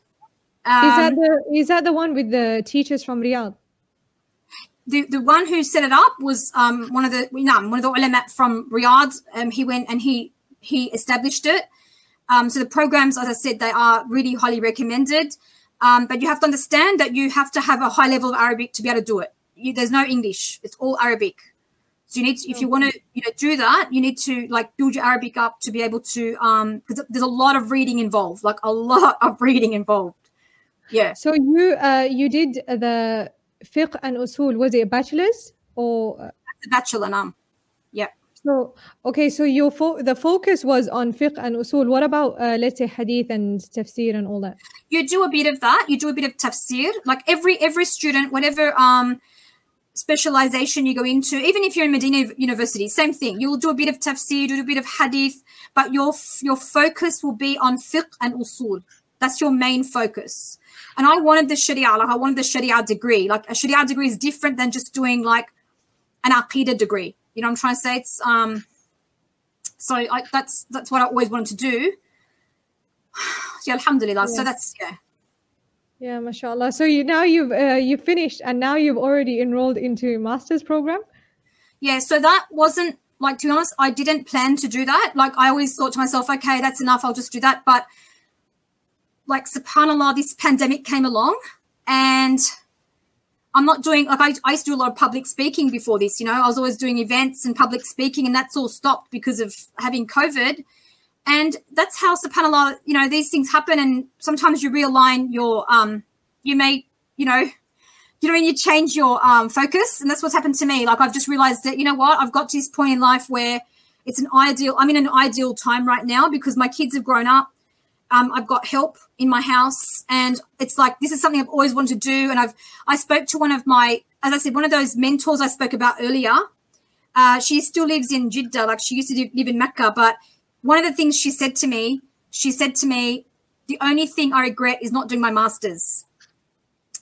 Um, is that the is that the one with the teachers from Riyadh? the, the one who set it up was um, one of the no, one of the ulama from Riyadh. Um, he went and he he established it. Um, so the programs, as I said, they are really highly recommended. Um, but you have to understand that you have to have a high level of Arabic to be able to do it. You, there's no English; it's all Arabic. So you need, to, if you want to, you know, do that, you need to like build your Arabic up to be able to, um, because there's a lot of reading involved, like a lot of reading involved. Yeah. So you uh you did the fiqh and usul. Was it a bachelor's or? uh, The bachelor now. Yeah. So okay, so your fo- the focus was on fiqh and usul. What about uh, let's say hadith and tafsir and all that? you do a bit of that you do a bit of tafsir like every every student whatever um specialization you go into even if you're in medina university same thing you'll do a bit of tafsir do a bit of hadith but your your focus will be on fiqh and usul that's your main focus and i wanted the sharia like i wanted the sharia degree like a sharia degree is different than just doing like an aqidah degree you know what i'm trying to say it's um so I, that's that's what i always wanted to do yeah alhamdulillah so Yeah. that's yeah Yeah, mashallah. So you now you've uh, you finished and now you've already enrolled into master's program. Yeah, so that wasn't like to be honest, I didn't plan to do that. Like I always thought to myself, okay, that's enough. I'll just do that. But like subhanallah, this pandemic came along and I'm not doing like I, I used to do a lot of public speaking before this, you know. I was always doing events and public speaking, and that's all stopped because of having COVID. And that's how subhanAllah, you know, these things happen. And sometimes you realign your, um, you may, you know, you know, when you change your um, focus. And that's what's happened to me. Like I've just realized that, you know what, I've got to this point in life where it's an ideal, I'm in an ideal time right now because my kids have grown up. Um, I've got help in my house and it's like this is something I've always wanted to do. And I've I spoke to one of my, as I said, one of those mentors I spoke about earlier. Uh, she still lives in Jeddah, like she used to live in Mecca, but one of the things she said to me, she said to me, the only thing I regret is not doing my master's.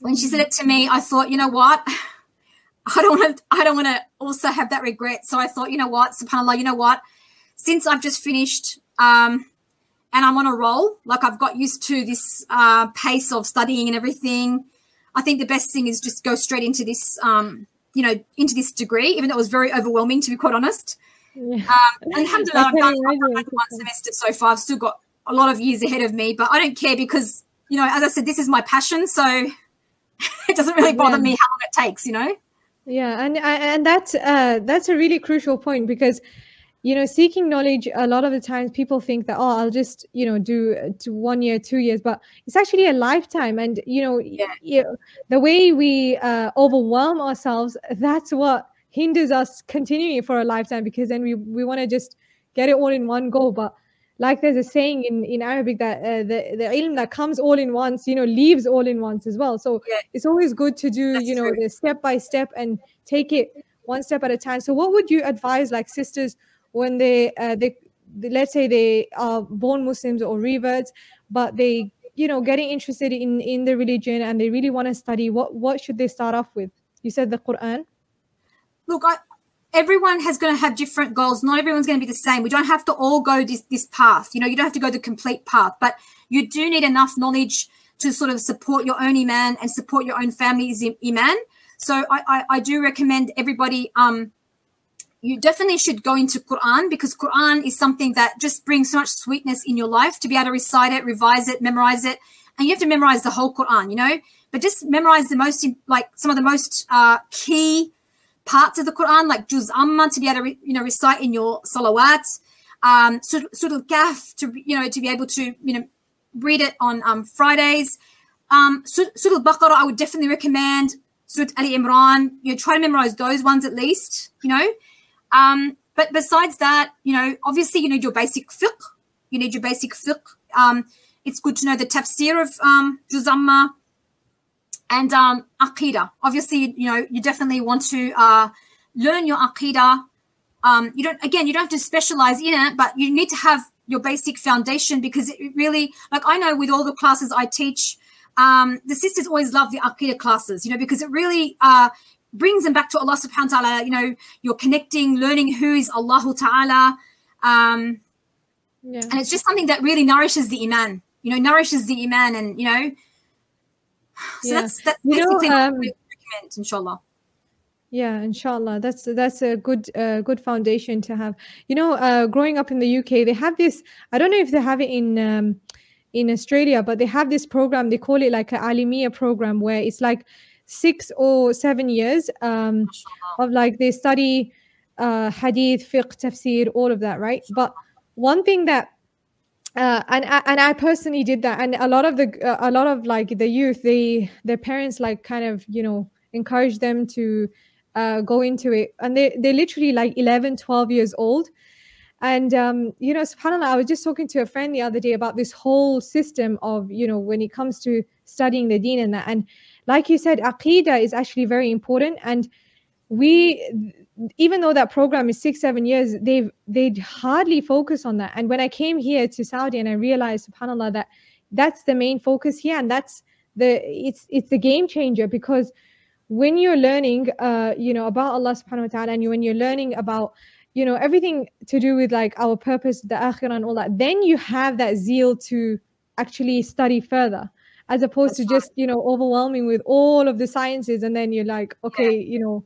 When she said it to me, I thought, you know what? I don't want to I don't want to also have that regret. So I thought, you know what, subhanAllah, you know what? Since I've just finished um and I'm on a roll, like I've got used to this uh, pace of studying and everything. I think the best thing is just go straight into this um, you know, into this degree, even though it was very overwhelming to be quite honest. Yeah. Um, alhamdulillah, I've done, I've done one semester so far. I've still got a lot of years ahead of me, but I don't care because, you know, as I said, this is my passion. So it doesn't really bother yeah. me how long it takes, you know? Yeah. And, and that's, uh, that's a really crucial point because, you know, seeking knowledge, a lot of the times people think that, oh, I'll just, you know, do to one year, two years, but it's actually a lifetime. And, you know, yeah. you know the way we uh, overwhelm ourselves, that's what hinders us continuing for a lifetime because then we, we want to just get it all in one go. But like there's a saying in, in Arabic that uh, the, the ilm that comes all in once, you know, leaves all in once as well. So yeah. it's always good to do, That's you know, the step by step and take it one step at a time. So what would you advise like sisters when they, uh, they, let's say they are born Muslims or reverts, but they, you know, getting interested in, in the religion and they really want to study, what, what should they start off with? You said the Quran look, I, everyone has going to have different goals. Not everyone's going to be the same. We don't have to all go this, this path. You know, you don't have to go the complete path, but you do need enough knowledge to sort of support your own iman and support your own family's iman. So I, I, I do recommend everybody. Um, you definitely should go into Quran because Quran is something that just brings so much sweetness in your life to be able to recite it, revise it, memorize it, and you have to memorize the whole Quran. You know, but just memorize the most like some of the most uh, key parts of the Quran, like Juz Amma, to be able to, you know, recite in your salawat, um, Surah Al-Kahf, to, you know, to be able to, you know, read it on um, Fridays. Um, Surah Al-Baqarah, I would definitely recommend. Surah Ali Imran, you know, try to memorize those ones at least, you know. Um, but besides that, you know, obviously you need your basic fiqh. You need your basic fiqh. Um, it's good to know the tafsir of um, Juz Amma, and um, aqidah. Obviously, you know, you definitely want to uh, learn your aqidah. Um, you don't, again, you don't have to specialize in it, but you need to have your basic foundation because it really, like I know with all the classes I teach, um, the sisters always love the aqidah classes, you know, because it really uh, brings them back to Allah subhanahu wa ta'ala. You know, you're connecting, learning who is Allah ta'ala. Um, yeah. And it's just something that really nourishes the iman, you know, nourishes the iman and, you know, so yeah. that's that's basically know, um, what we recommend, inshallah. Yeah, inshallah. That's that's a good uh, good foundation to have. You know, uh, growing up in the UK, they have this. I don't know if they have it in um, in Australia, but they have this program. They call it like an Alimia program, where it's like six or seven years um, of like they study uh, hadith, fiqh, tafsir, all of that, right? But one thing that uh, and and I personally did that, and a lot of the uh, a lot of like the youth, they their parents like kind of you know encourage them to uh, go into it, and they they're literally like 11, 12 years old, and um, you know, subhanallah, I was just talking to a friend the other day about this whole system of you know when it comes to studying the Deen and that, and like you said, aqidah is actually very important, and we even though that program is six seven years they've they'd hardly focus on that. And when i came here to saudi and i realized subhanallah that that's the main focus here and that's the it's it's the game changer because when you're learning uh you know about allah subhanahu wa ta'ala and you, when you're learning about you know everything to do with like our purpose the akhirah and all that then you have that zeal to actually study further as opposed That's to just you know overwhelming with all of the sciences and then you're like okay you know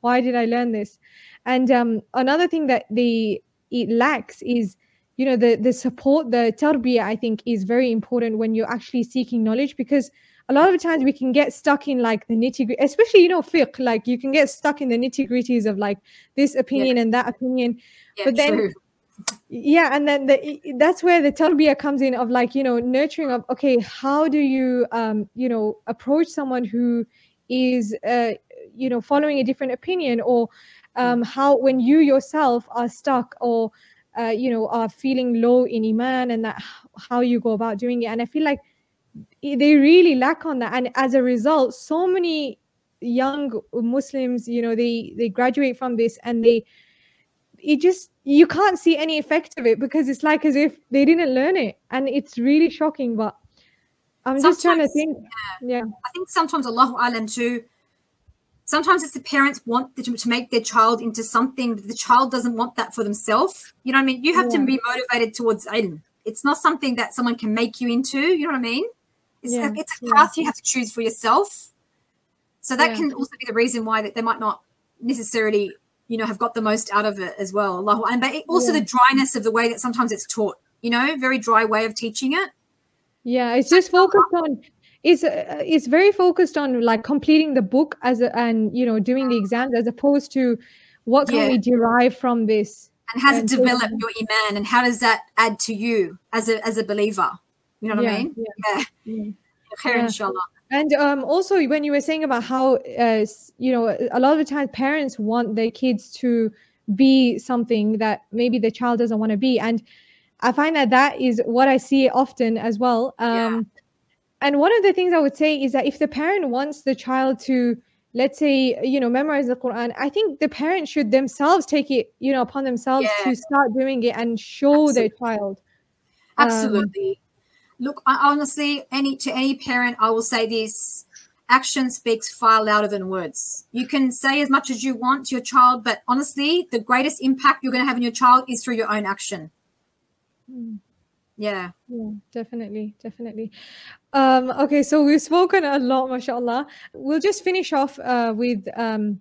why did i learn this? And um, another thing that the it lacks is you know the the support the tarbiyah i think is very important when you're actually seeking knowledge because a lot of the times we can get stuck in like the nitty gritty especially you know fiqh like you can get stuck in the nitty gritties of like this opinion and that opinion. Yeah, but then true. Yeah and then the, that's where the tarbiyah comes in of like you know nurturing of okay how do you um you know approach someone who is uh you know following a different opinion or um how when you yourself are stuck or uh, you know are feeling low in iman and that how you go about doing it. And i feel like they really lack on that. And as a result so many young muslims you know they they graduate from this and they it just you can't see any effect of it because it's like as if they didn't learn it and it's really shocking but i'm just trying to think yeah I think sometimes Allahu Alam too. Sometimes it's the parents want to, to make their child into something, the child doesn't want that for themselves. You know what I mean? You have Yeah. to be motivated towards ilm. It's not something that someone can make you into. You know what I mean? It's, Yeah, a, it's a yeah. path you have to choose for yourself. So that Yeah. can also be the reason why that they might not necessarily, you know, have got the most out of it as well. Allahu Alam. But it, also Yeah. the dryness of the way that sometimes it's taught. You know, very dry way of teaching it. yeah it's just focused on it's uh, it's very focused on like completing the book as a, and you know doing the exams as opposed to what can Yeah. we derive from this and how does And it develop your iman and how does that add to you as a as a believer you know what Yeah, i mean yeah, yeah yeah. Yeah. And um, also, when you were saying about how, uh, you know, a lot of the time parents want their kids to be something that maybe the child doesn't want to be. And I find that that is what I see often as well. Um, And one of the things I would say is that if the parent wants the child to, let's say, you know, memorize the Quran, I think the parent should themselves take it, you know, upon themselves Yeah. to start doing it and show their child. Um, absolutely look I, honestly any to any parent i will say this action speaks far louder than words you can say as much as you want to your child but honestly the greatest impact you're going to have on your child is through your own action mm. yeah Yeah, definitely, definitely. Um, okay, so we've spoken a lot, mashallah. We'll just finish off uh, with um,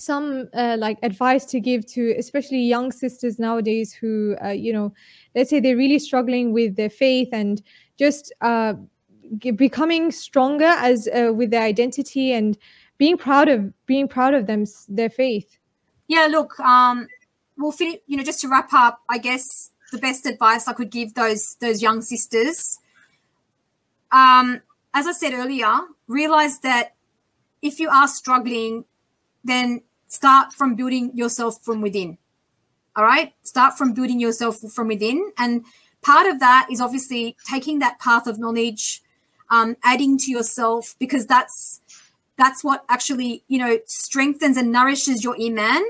some uh, like advice to give to especially young sisters nowadays who, uh, you know, let's say they're really struggling with their faith and just uh, g- becoming stronger as uh, with their identity and being proud of being proud of them their faith. Yeah, look, um, we'll. You know, just to wrap up, I guess the best advice I could give those those young sisters, um, as I said earlier, realize that if you are struggling, then start from building yourself from within. All right, start from building yourself from within, and part of that is obviously taking that path of knowledge, um, adding to yourself because that's that's what actually you know strengthens and nourishes your iman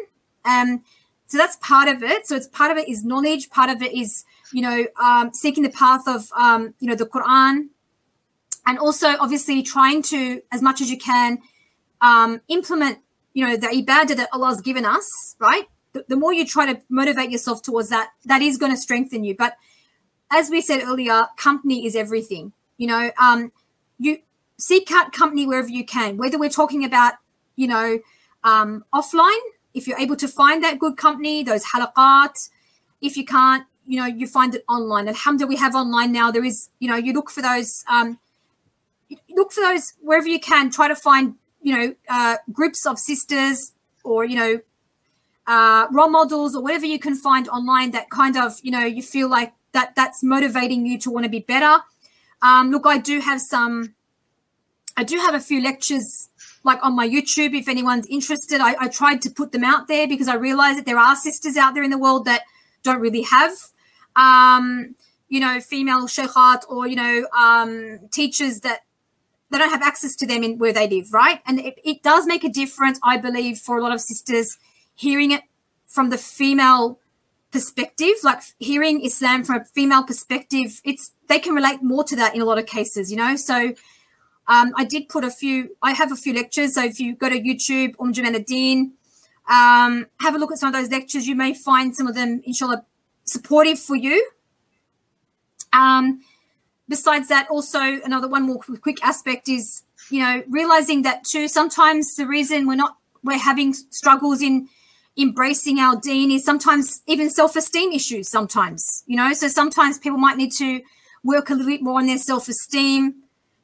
um, so that's part of it. So it's part of it is knowledge. Part of it is you know um, seeking the path of um, you know the Quran, and also obviously trying to as much as you can um, implement you know the ibadah that Allah has given us. Right. The, the more you try to motivate yourself towards that, that is going to strengthen you. But as we said earlier, company is everything. You know, um, you seek out company wherever you can. Whether we're talking about you know um, offline if you're able to find that good company, those halaqat, if you can't, you know, you find it online. Alhamdulillah, we have online now. There is, you know, you look for those, um, look for those wherever you can. Try to find, you know, uh, groups of sisters or, you know, uh, role models or whatever you can find online that kind of, you know, you feel like that that's motivating you to want to be better. Um, look, I do have some, I do have a few lectures like on my YouTube, if anyone's interested, I, I, tried to put them out there because I realized that there are sisters out there in the world that don't really have, um, you know, female sheikhat or, you know, um, teachers that they don't have access to them in where they live, right? And it, it does make a difference, I believe, for a lot of sisters hearing it from the female perspective, like hearing Islam from a female perspective, it's they can relate more to that in a lot of cases, you know. So um, I did put a few, I have a few lectures. So if you go to YouTube, Umm Jamaluddin, um, have a look at some of those lectures. You may find some of them, inshallah, supportive for you. Um, besides that, also another one more quick aspect is you know realizing that too. Sometimes the reason we're not we're having struggles in embracing our deen is sometimes even self-esteem issues. Sometimes you know, so sometimes people might need to work a little bit more on their self-esteem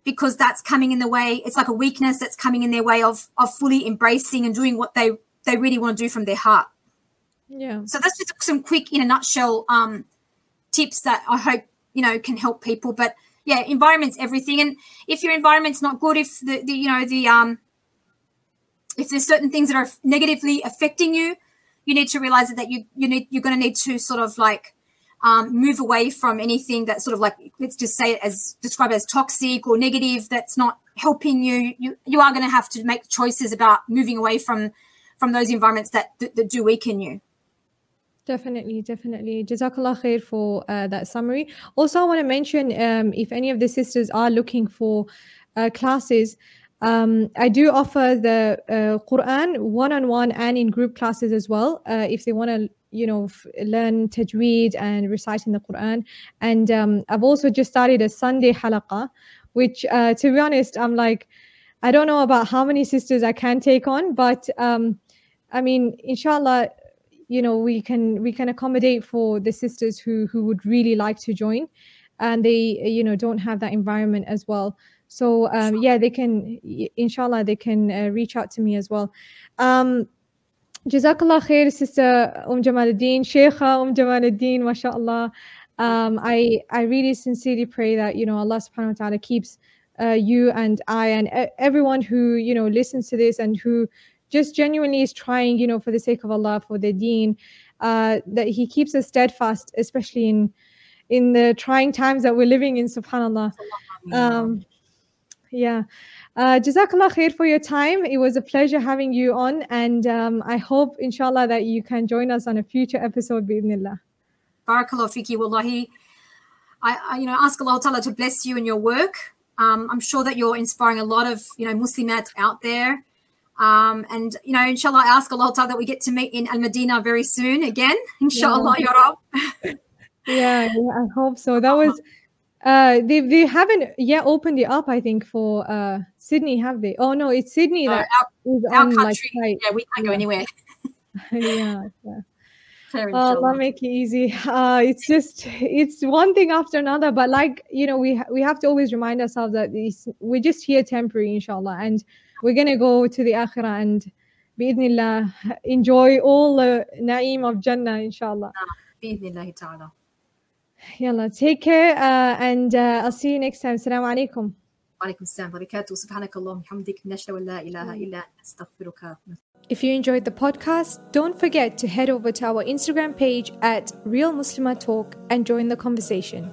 because that's coming in the way. It's like a weakness that's coming in their way of of fully embracing and doing what they they really want to do from their heart. Yeah. So that's just some quick, in a nutshell, um, tips that I hope you know can help people. But yeah, environment's everything, and if your environment's not good, if the, the you know the um, if there's certain things that are negatively affecting you, you need to realize that you you need you're going to need to sort of like um, move away from anything that sort of like let's just say it as describe it as toxic or negative that's not helping you. You you are going to have to make choices about moving away from from those environments that that, that do weaken you. Definitely, definitely. Jazakallah khair for uh, that summary. Also, I want to mention um, if any of the sisters are looking for uh, classes, um, I do offer the uh, Quran one on one and in group classes as well. Uh, if they want to, you know, f- learn tajweed and reciting the Quran. And um, I've also just started a Sunday halaqa, which, uh, to be honest, I'm like, I don't know about how many sisters I can take on, but um, I mean, inshallah you know we can we can accommodate for the sisters who who would really like to join and they you know don't have that environment as well. So um yeah they can inshallah they can uh, reach out to me as well. Um jazakallah khair sister um jamaluddin. Sheikha um jamaluddin mashallah. Um i i really sincerely pray that you know allah subhanahu wa ta'ala keeps uh, you and i and everyone who you know listens to this and who just genuinely is trying, you know, for the sake of Allah, for the deen, uh, that He keeps us steadfast, especially in in the trying times that we're living in, subhanAllah. Um, yeah. Uh, Jazakallah khair for your time. It was a pleasure having you on, and um, I hope, inshallah, that you can join us on a future episode, bi'idhnillah. Barakallah fiki, wallahi. I, I, you know, ask Allah Ta'ala to bless you and your work. Um, I'm sure that you're inspiring a lot of, you know, Muslimat out there. Um, and you know, inshallah, I ask Allah that we get to meet in Al Medina very soon again. Inshallah, yeah. Ya yeah, yeah, I hope so. That was uh they they haven't yet opened it up, I think, for uh Sydney, have they? Oh no, it's Sydney that our, our on, country. Like, yeah, we can't yeah. go anywhere. yeah, yeah. Oh, Allah make it easy. Uh, it's just it's one thing after another, but like you know, we ha- we have to always remind ourselves that we're just here temporary, inshallah, and we're going to go to the akhirah and bi'idhnillah enjoy all the na'im of Jannah inshallah. bi'idhnillah ta'ala. Yalla, take care uh, and uh, I'll see you next time. Assalamu alaikum. وعليكم السلام وبركاته سبحانك اللهم وبحمدك نشهد ان لا اله الا انت نستغفرك If you enjoyed the podcast, don't forget to head over to our Instagram page at Real Muslima Talk and join the conversation.